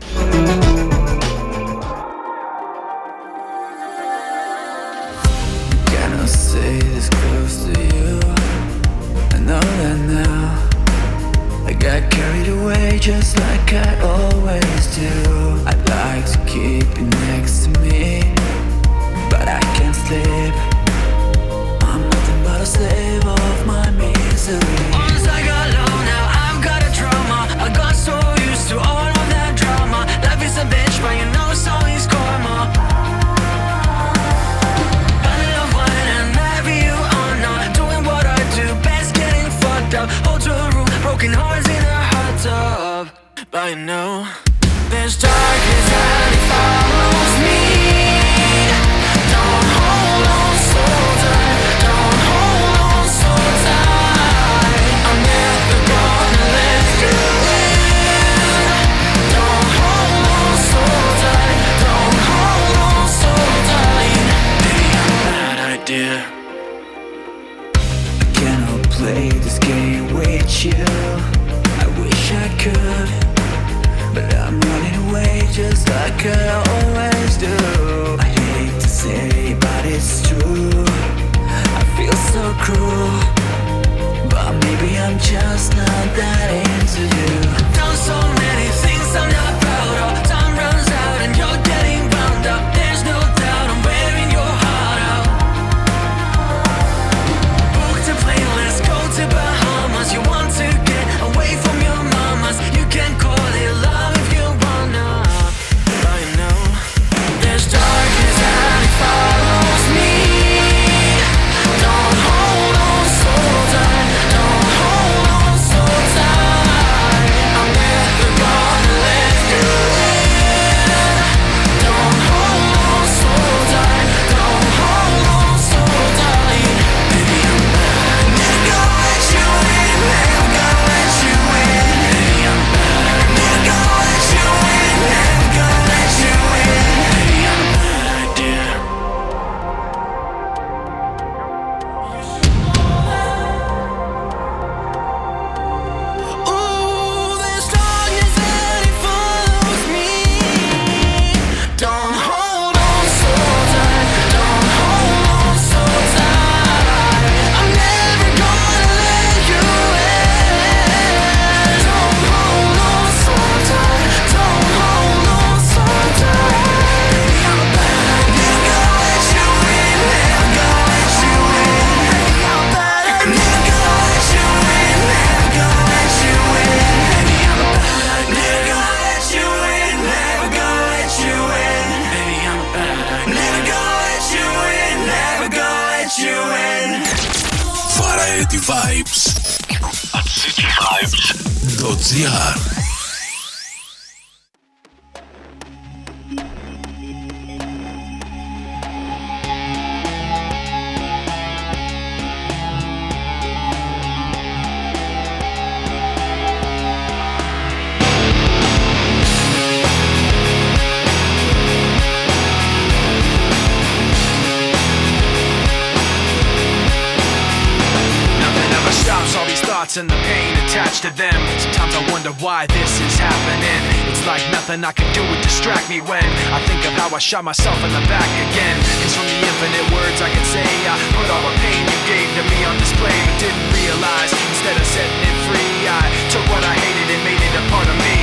and the pain attached to them. Sometimes I wonder why this is happening. It's like nothing I can do would distract me when I think of how I shot myself in the back again. Cause from the infinite words I could say, I put all the pain you gave to me on display, but didn't realize. Instead of setting it free, I took what I hated and made it a part of me.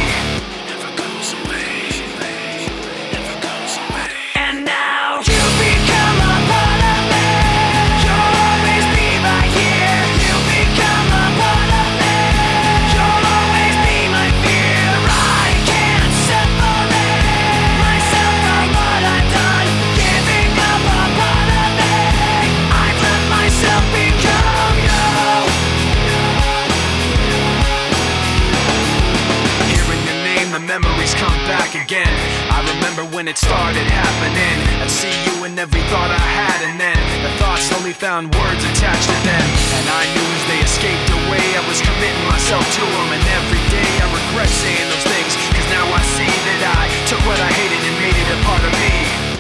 Back again. I remember when it started happening. I'd see you in every thought I had, and then the thoughts slowly found words attached to them. And I knew as they escaped away, I was committing myself to them. And every day I regret saying those things, cause now I see that I took what I hated and made it a part of me.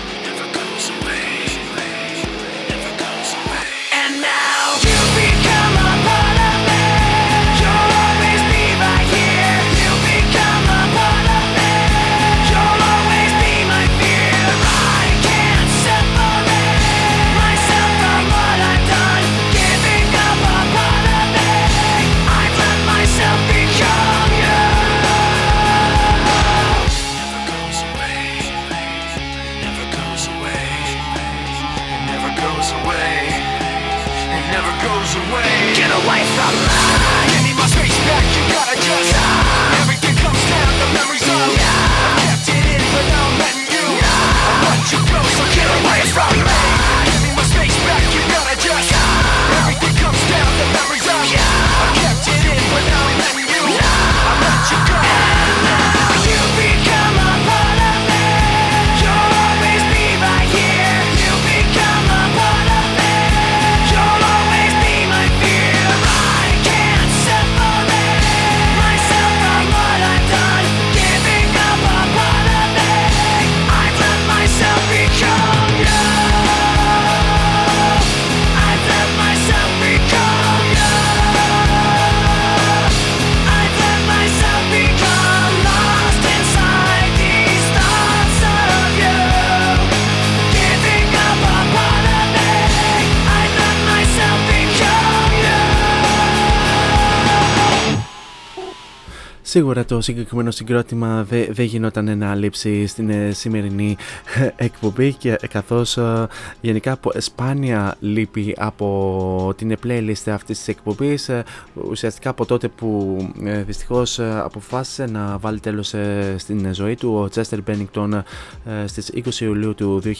Σίγουρα το συγκεκριμένο συγκρότημα δεν δε γινόταν να λείψει στην ε, σημερινή ε, εκπομπή και καθώς ε, γενικά πο- σπάνια λείπει από την playlist αυτής της εκπομπής ε, ουσιαστικά από τότε που ε, δυστυχώς ε, αποφάσισε να βάλει τέλος ε, στην ζωή του ο Chester Bennington ε, στις 20 Ιουλίου του 2017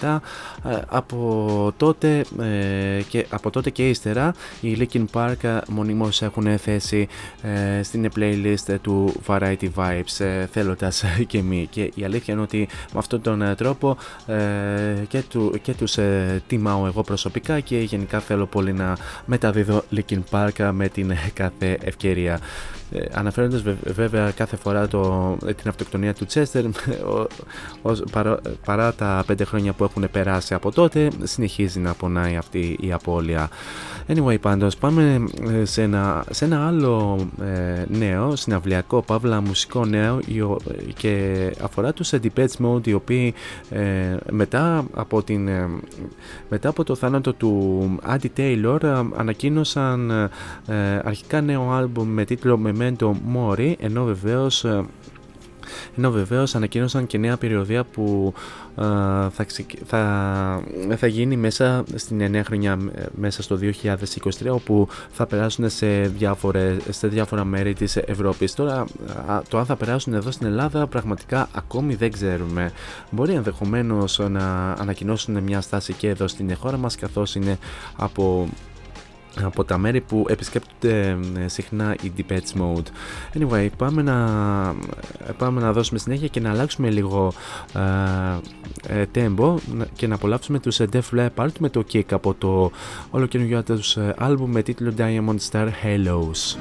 ε, από τότε, ε, και, από τότε και ύστερα οι Linkin Park ε, μονίμως έχουν θέσει ε, στην playlist του Variety Vibes ε, θέλοντας και μη και η αλήθεια είναι ότι με αυτόν τον ε, τρόπο ε, και, του, και τους ε, τιμάω εγώ προσωπικά και γενικά θέλω πολύ να μεταδίδω Linkin Park με την ε, κάθε ευκαιρία ε, αναφέροντας βε- βέβαια κάθε φορά το, ε, την αυτοκτονία του Τσέστερ παρά, παρά τα πέντε χρόνια που έχουν περάσει από τότε συνεχίζει να πονάει αυτή η απώλεια. Anyway πάντως πάμε ε, σε ένα, σε ένα άλλο ε, νέο συναυλιακό παύλα μουσικό νέο οι ο- και αφορά τους Depeche Mode οι οποίοι ε, μετά, από την, ε, μετά από το θάνατο του Andy Taylor ε, ανακοίνωσαν ε, αρχικά νέο άλμπουμ με τίτλο Memento Mori ενώ βεβαίως ε, ενώ βεβαίως ανακοίνωσαν και νέα περιοδία που ε, θα, ξεκι- θα, θα γίνει μέσα στην νέα χρονιά, ε, μέσα στο 2023, όπου θα περάσουν σε, διάφορες, σε διάφορα μέρη της Ευρώπης. Τώρα, α, το αν θα περάσουν εδώ στην Ελλάδα, πραγματικά ακόμη δεν ξέρουμε. Μπορεί ενδεχομένως να ανακοινώσουν μια στάση και εδώ στην χώρα μας, καθώς είναι από από τα μέρη που επισκέπτονται ε, συχνά η Depeche Mode. Anyway, πάμε να, πάμε να δώσουμε συνέχεια και να αλλάξουμε λίγο ε, ε, tempo να- και να απολαύσουμε τους ε, Def Leppard με το Kick από το όλο καινούργιο τους ε, άλμπουμ με τίτλο Diamond Star Halos.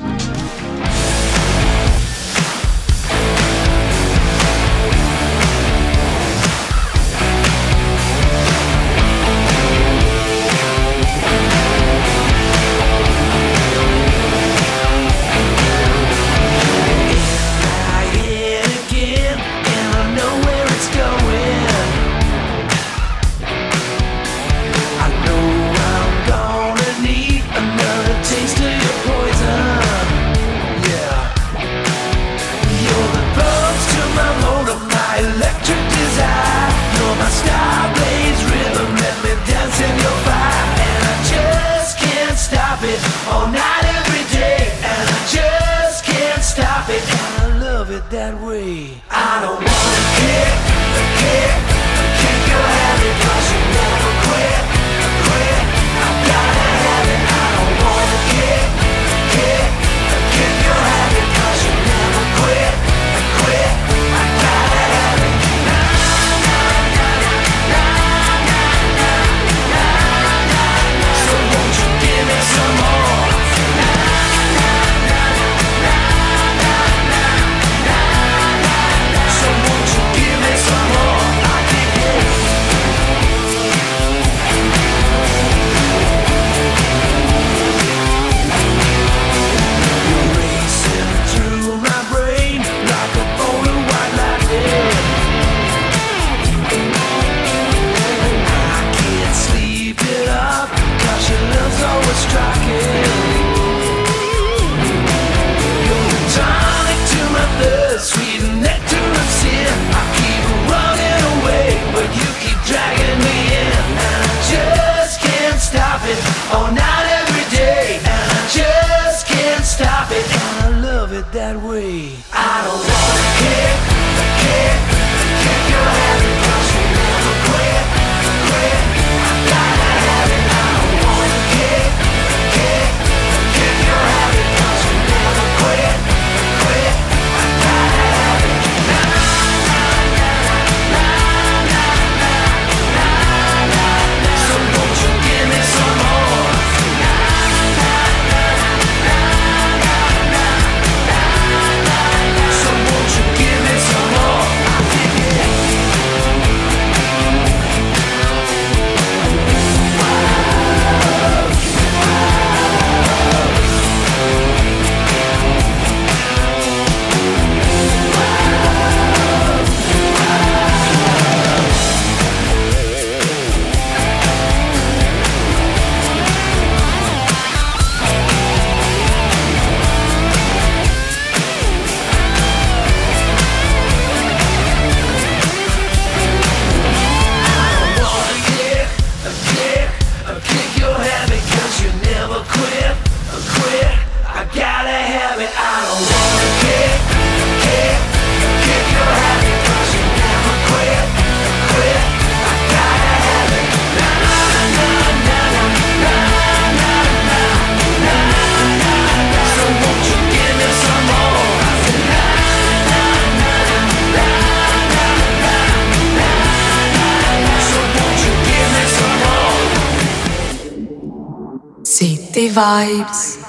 Vibes.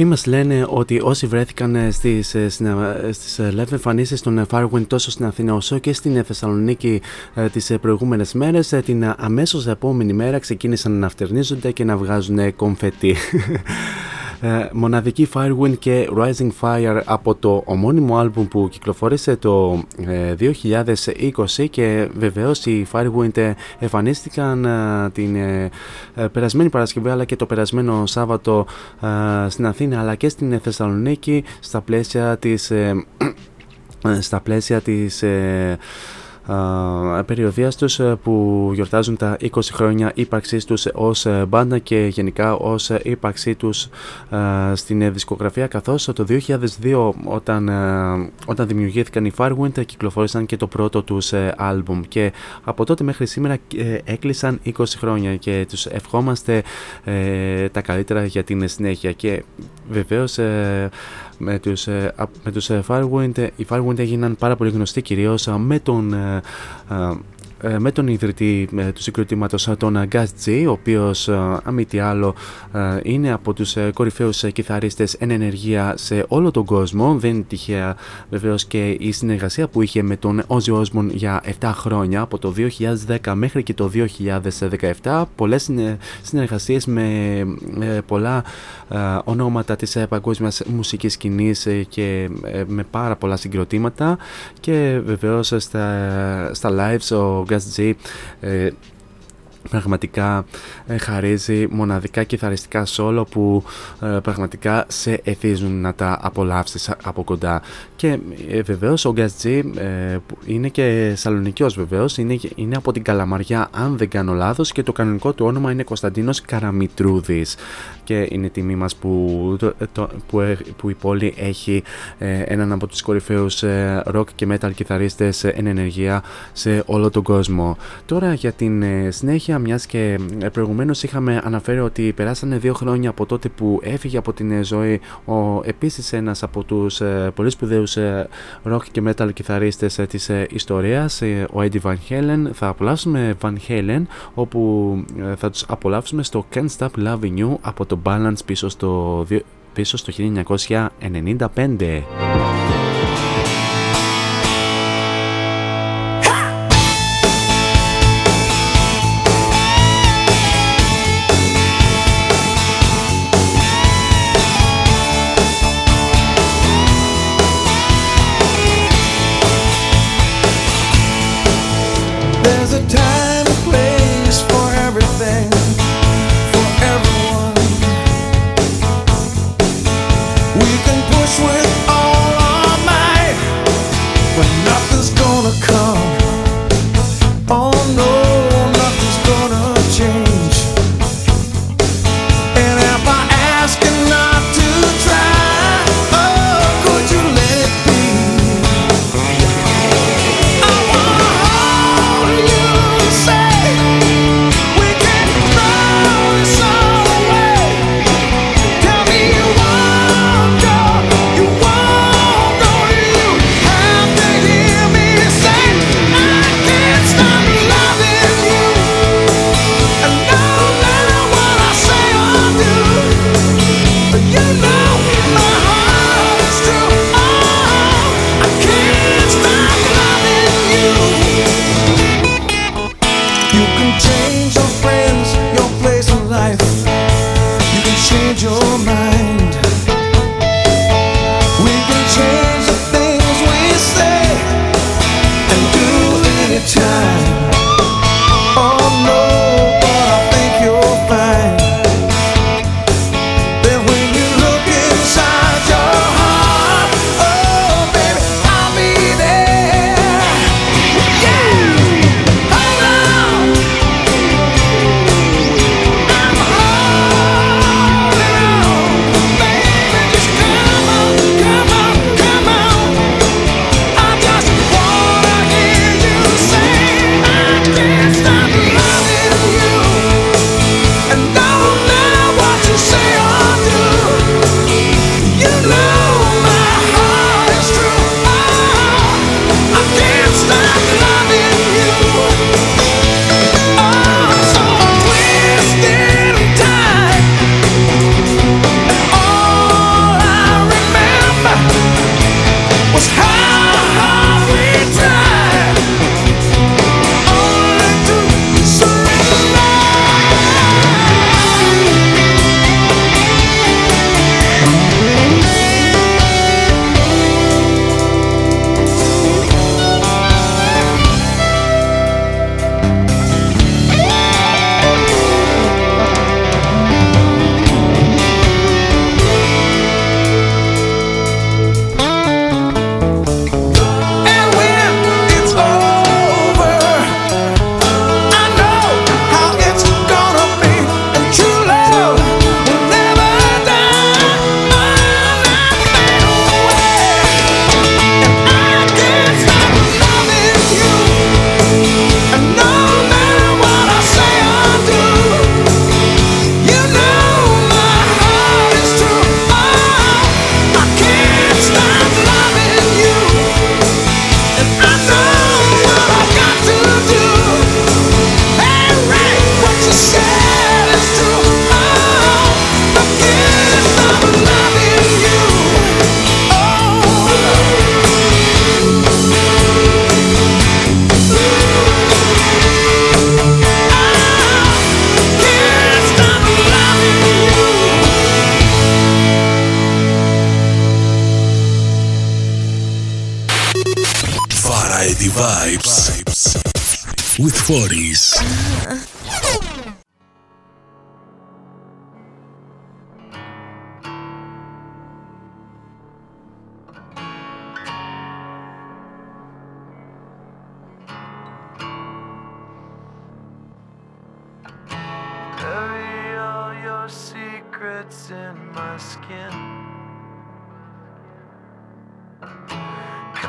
Φίλοι μας λένε ότι όσοι βρέθηκαν ε, στις, ε, συνα- ε, στις ε, live εμφανίσεις των ε, Firewind τόσο στην Αθήνα όσο και στην ε, Θεσσαλονίκη ε, τις ε, προηγούμενες μέρες, ε, την ε, αμέσως επόμενη μέρα ξεκίνησαν να φτερνίζονται και να βγάζουν ε, κομφετί. Ε, μοναδική Firewind και Rising Fire από το ομώνυμο άλμπουμ που κυκλοφόρησε το ε, 2020 και βεβαίως οι Firewind ε, εμφανίστηκαν ε, την ε, ε, περασμένη Παρασκευή αλλά και το περασμένο Σάββατο ε, στην Αθήνα αλλά και στην ε, Θεσσαλονίκη στα πλαίσια της ε, ε, στα πλαίσια της ε, α, περιοδίας τους ε, που γιορτάζουν τα 20 χρόνια ύπαρξής τους ως ε, μπάντα και γενικά ως ε, ύπαρξή τους ε, στην ε, δισκογραφία καθώς το 2002 όταν, ε, όταν δημιουργήθηκαν οι Firewind ε, κυκλοφόρησαν και το πρώτο τους ε, άλμπουμ. Και από τότε μέχρι σήμερα ε, έκλεισαν 20 χρόνια και τους ευχόμαστε ε, τα καλύτερα για την συνέχεια. Και βεβαίως ε, με τους, ε, α- με τους ε, Firewind, ε, οι Firewind έγιναν πάρα πολύ γνωστοί κυρίως ε, με τον ε, ε, ε, με τον ιδρυτή ε, του συγκροτήματος ε, τον ε, Gus G, ο οποίος ε, αν μη τι άλλο ε, είναι από τους ε, κορυφαίους ε, κιθαρίστες εν ενεργεία σε όλο τον κόσμο. Δεν είναι τυχαία βεβαίως και η συνεργασία που είχε με τον Ozzy Osbourne για 7 χρόνια, από το 2010 μέχρι και το 2017. Πολλές συνε- συνεργασίες με ε, πολλά ε, ονόματα της ε, παγκόσμιας μουσικής σκηνής ε, και ε, με πάρα πολλά συγκροτήματα και βεβαίως ε, στα, στα lives ο Gus G ε, πραγματικά ε, χαρίζει μοναδικά κιθαριστικά σόλο που ε, πραγματικά σε εθίζουν να τα απολαύσεις από κοντά. Και ε, βεβαίως ο Gas G ε, που είναι και σαλονικιός βεβαίως είναι, είναι από την Καλαμαριά αν δεν κάνω λάθος και το κανονικό του όνομα είναι Κωνσταντίνος Καραμιτρούδης και είναι τιμή μας που, το, το- που, ε- που η πόλη έχει ε, έναν από τους κορυφαίους ε, rock και metal κιθαρίστες ε, εν ενεργεία σε όλο τον κόσμο. Τώρα για την ε, συνέχεια, μιας και ε, προηγουμένως είχαμε αναφέρει ότι περάσανε δύο χρόνια από τότε που έφυγε από την ε, ζωή ο επίσης ένας από τους ε, πολύ σπουδαίους ε, rock και metal κιθαρίστες ε, της ε, ιστορίας, ε, ο Eddie Van Halen. Θα απολαύσουμε Van Halen όπου ε, θα τους απολαύσουμε στο Can't Stop Loving You από το Balance πίσω στο, δι- πίσω στο 1995.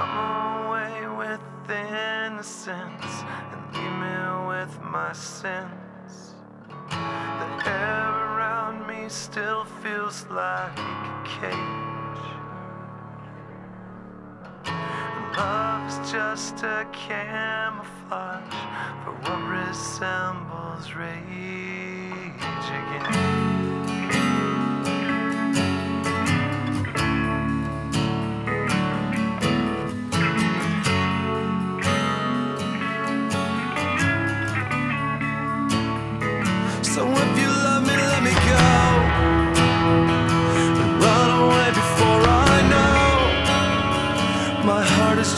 Come away with innocence and leave me with my sins. The air around me still feels like a cage. Love is just a camouflage for what resembles rage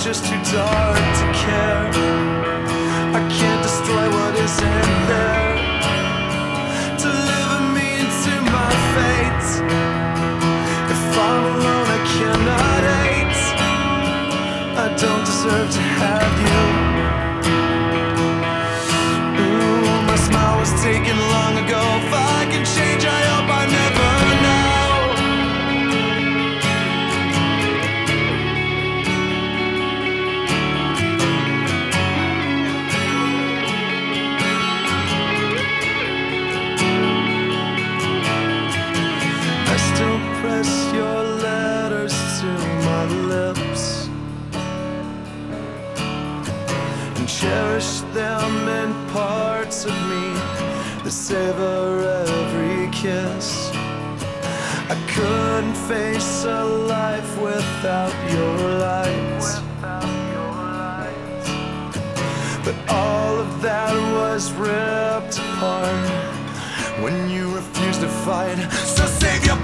just too dark to care. I can't destroy what isn't there. Deliver me into my fate. If I'm alone, I cannot hate. I don't deserve to have you. Savor every kiss. I couldn't face a life without your light. But all of that was ripped apart when you refused to fight. So save your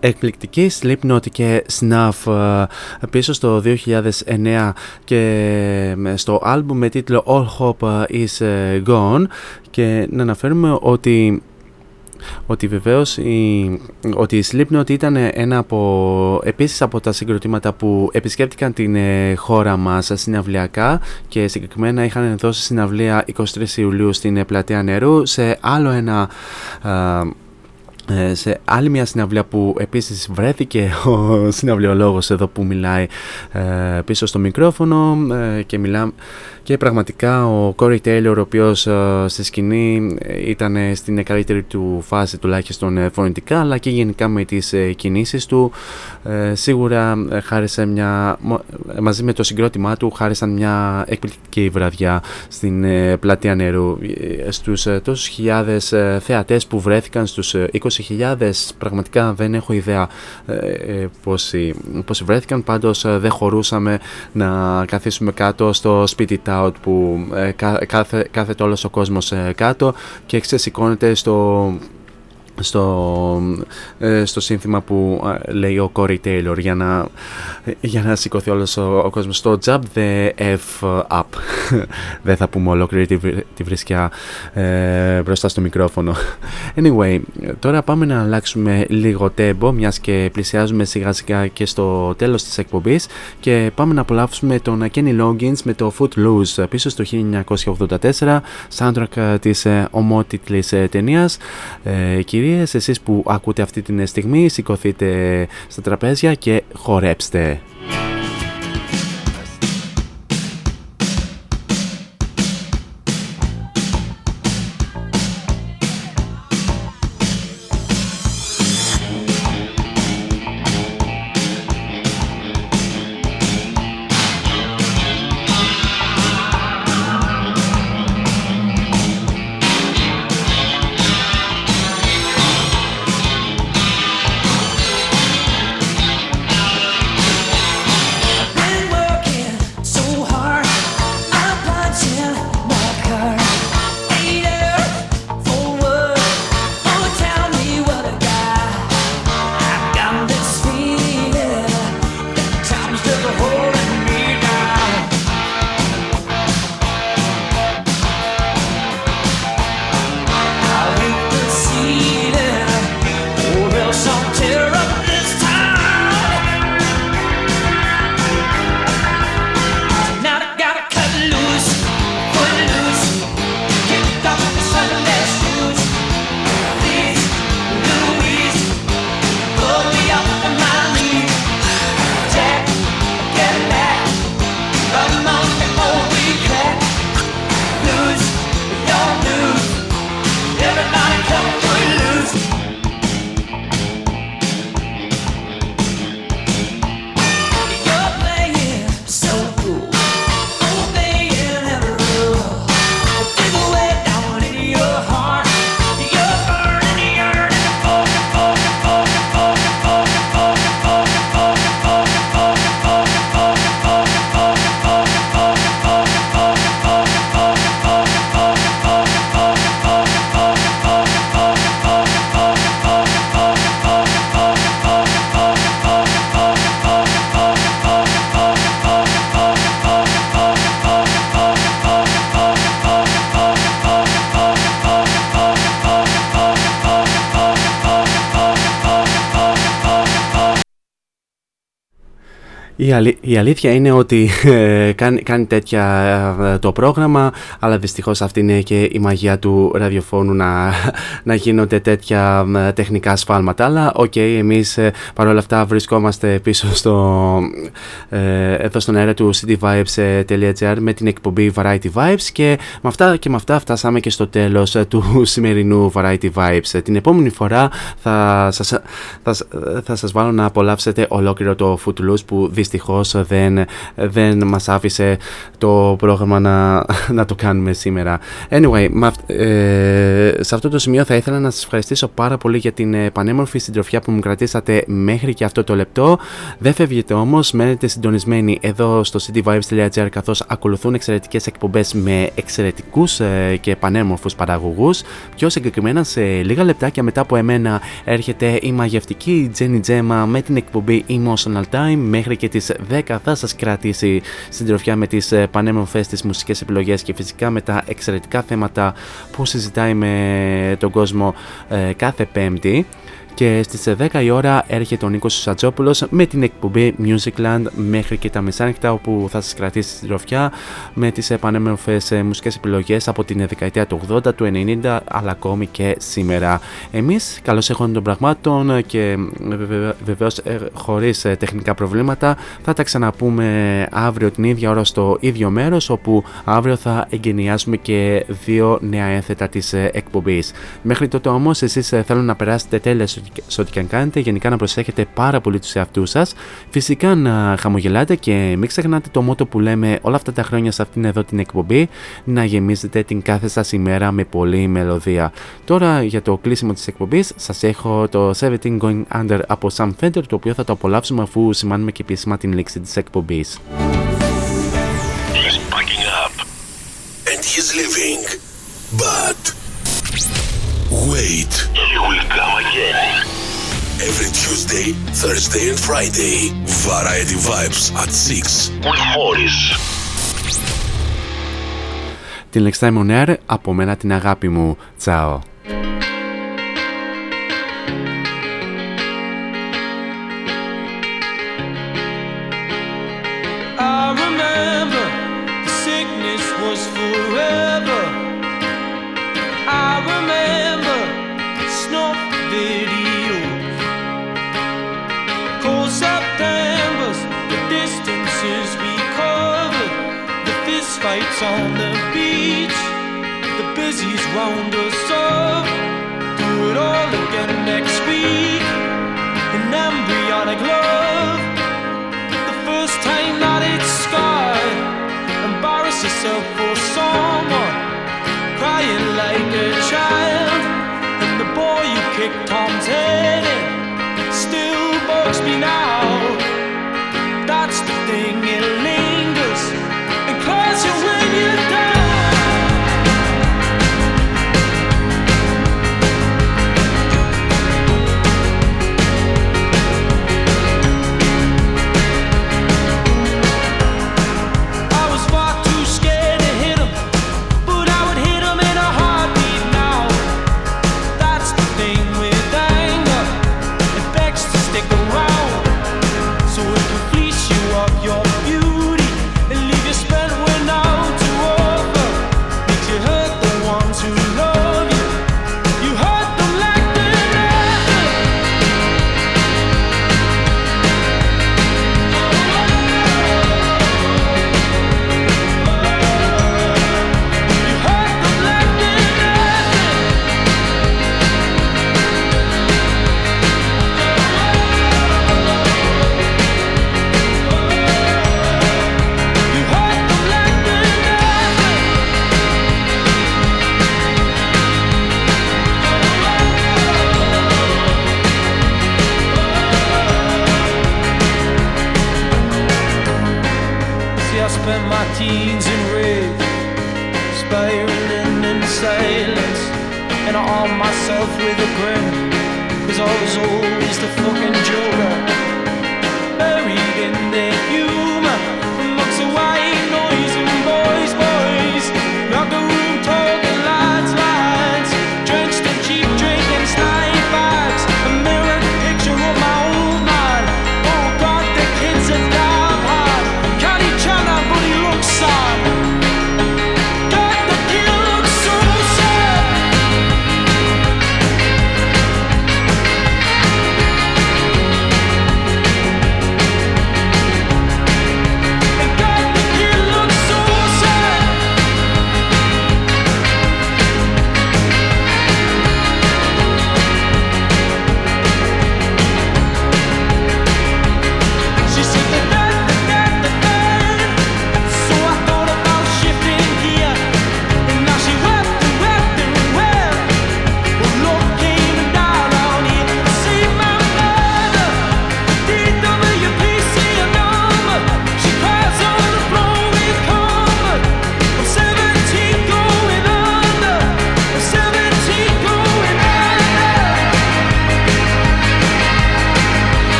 Εκπληκτική Slipknot και Snuff ε, πίσω στο 2009 και ε, στο άλμπουμ με τίτλο All Hope is ε, Gone. Και να αναφέρουμε ότι ότι βεβαίως η, ότι η Slipknot ήταν ένα από, επίσης από τα συγκροτήματα που επισκέπτηκαν την ε, χώρα μας συναυλιακά και συγκεκριμένα είχαν δώσει συναυλία 23 Ιουλίου στην ε, Πλατεία Νερού σε άλλο ένα ε, ε, σε άλλη μια συναυλία που επίσης βρέθηκε ο συναυλιολόγος εδώ που μιλάει ε, πίσω στο μικρόφωνο ε, και μιλά και πραγματικά ο Corey Taylor ο οποίος ε, στη σκηνή ε, ήταν στην καλύτερη του φάση τουλάχιστον ε, φωνητικά αλλά και γενικά με τις ε, κινήσεις του. Ε, σίγουρα ε, χάρισε μια μο- ε, μαζί με το συγκρότημά του χάρισαν μια εκπληκτική βραδιά στην ε, πλατεία νερού. Ε, στους ε, τόσους χιλιάδες ε, θεατές που βρέθηκαν στους ε, 20.000 πραγματικά δεν έχω ιδέα ε, ε, πόσοι, πόσοι βρέθηκαν. Πάντως ε, δεν χωρούσαμε να καθίσουμε κάτω στο σπίτι tout που ε, κα- κάθε, κάθεται όλος ο κόσμος ε, κάτω και ξεσηκώνεται στο στο, ε, στο σύνθημα που ε, λέει ο Corey Taylor για να, για να σηκωθεί όλος ο, ο κόσμος. Στο Jump the F up δεν θα πούμε ολόκληρη τη, βρυ- τη βρισκιά ε, μπροστά στο μικρόφωνο. Anyway τώρα πάμε να αλλάξουμε λίγο τέμπο μιας και πλησιάζουμε σιγά σιγά και στο τέλος της εκπομπής και πάμε να απολαύσουμε τον Kenny Loggins με το Footloose πίσω στο 1984 soundtrack ε, της ε, ομότιτλης ε, ταινίας. Ε, κυρίες εσείς που ακούτε αυτή την στιγμή σηκωθείτε στα τραπέζια και χορέψτε Η, αλη- η αλήθεια είναι ότι ε, κάνει, κάνει τέτοια ε, το πρόγραμμα, αλλά δυστυχώς αυτή είναι και η μαγεία του ραδιοφώνου να, να γίνονται τέτοια ε, τεχνικά σφάλματα. Αλλά οκ, εμείς ε, παρόλα αυτά βρισκόμαστε πίσω στο, ε, εδώ στον αέρα του cityvibes.gr με την εκπομπή Variety Vibes και με αυτά, και με αυτά φτάσαμε και στο τέλος ε, του σημερινού Variety Vibes. Ε, Την επόμενη φορά θα σας, θα, σ- θα σας βάλω να απολαύσετε ολόκληρο το Footloose που δυστυχώς δεν, δεν μας άφησε το πρόγραμμα να, να το κάνουμε σήμερα. Anyway, με αυ- ε, σε αυτό το σημείο θα ήθελα να σας ευχαριστήσω πάρα πολύ για την ε, πανέμορφη συντροφιά που μου κρατήσατε μέχρι και αυτό το λεπτό. Δεν φεύγετε όμως, μένετε συντονισμένοι εδώ στο cityvibes.gr καθώς ακολουθούν εξαιρετικές εκπομπές με εξαιρετικούς ε, και πανέμορφους παραγωγούς. Πιο συγκεκριμένα σε λίγα λεπτάκια μετά από εμένα έρχεται η μαγευτική Jenny Gemma με την εκπομπή Emotional Time μέχρι και τις 10 θα σας κρατήσει συντροφιά με τις ε, πανέμορφες τις μουσικές επιλογές και φυσικά με τα εξαιρετικά θέματα που συζητάει με τον κόσμο ε, κάθε πέμπτη. Και στις 10 η ώρα έρχεται ο Νίκος Σατζόπουλος με την εκπομπή Musicland μέχρι και τα μεσάνυχτα όπου θα σας κρατήσει στη ροφιά με τις επανέμορφες ε, μουσικές επιλογές από την δεκαετία του 80, του 90 αλλά ακόμη και σήμερα. Εμείς καλώς έχοντας των πραγμάτων και βεβαι- βεβαίως ε, χωρίς ε, τεχνικά προβλήματα θα τα ξαναπούμε αύριο την ίδια ώρα στο ίδιο μέρος όπου αύριο θα εγκαινιάσουμε και δύο νέα ένθετα της ε, εκπομπής. Μέχρι τότε όμως εσείς ε, θέλω να περάσετε τέλεια σε ό,τι- σε ό,τι και αν κάνετε, γενικά να προσέχετε πάρα πολύ τους εαυτούς σας, φυσικά να χαμογελάτε και μην ξεχνάτε το μότο που λέμε όλα αυτά τα χρόνια σε αυτήν εδώ την εκπομπή, να γεμίζετε την κάθε σας ημέρα με πολλή μελωδία. Τώρα για το κλείσιμο της εκπομπής σας έχω το 17 Going Under από Sam Fender το οποίο θα το απολαύσουμε αφού σημάνουμε και επίσημα την λήξη της εκπομπής. He's packing up and he's leaving. But wait, he will come again. Every Tuesday, Thursday, and Friday, Variety Vibes at 6 with Morris. Την Next Time on Air από μένα την αγάπη μου. Τσάω. Round us up. Do it all again next week. An embryonic love the first time that it's scarred. Embarrass yourself for someone, crying like a child.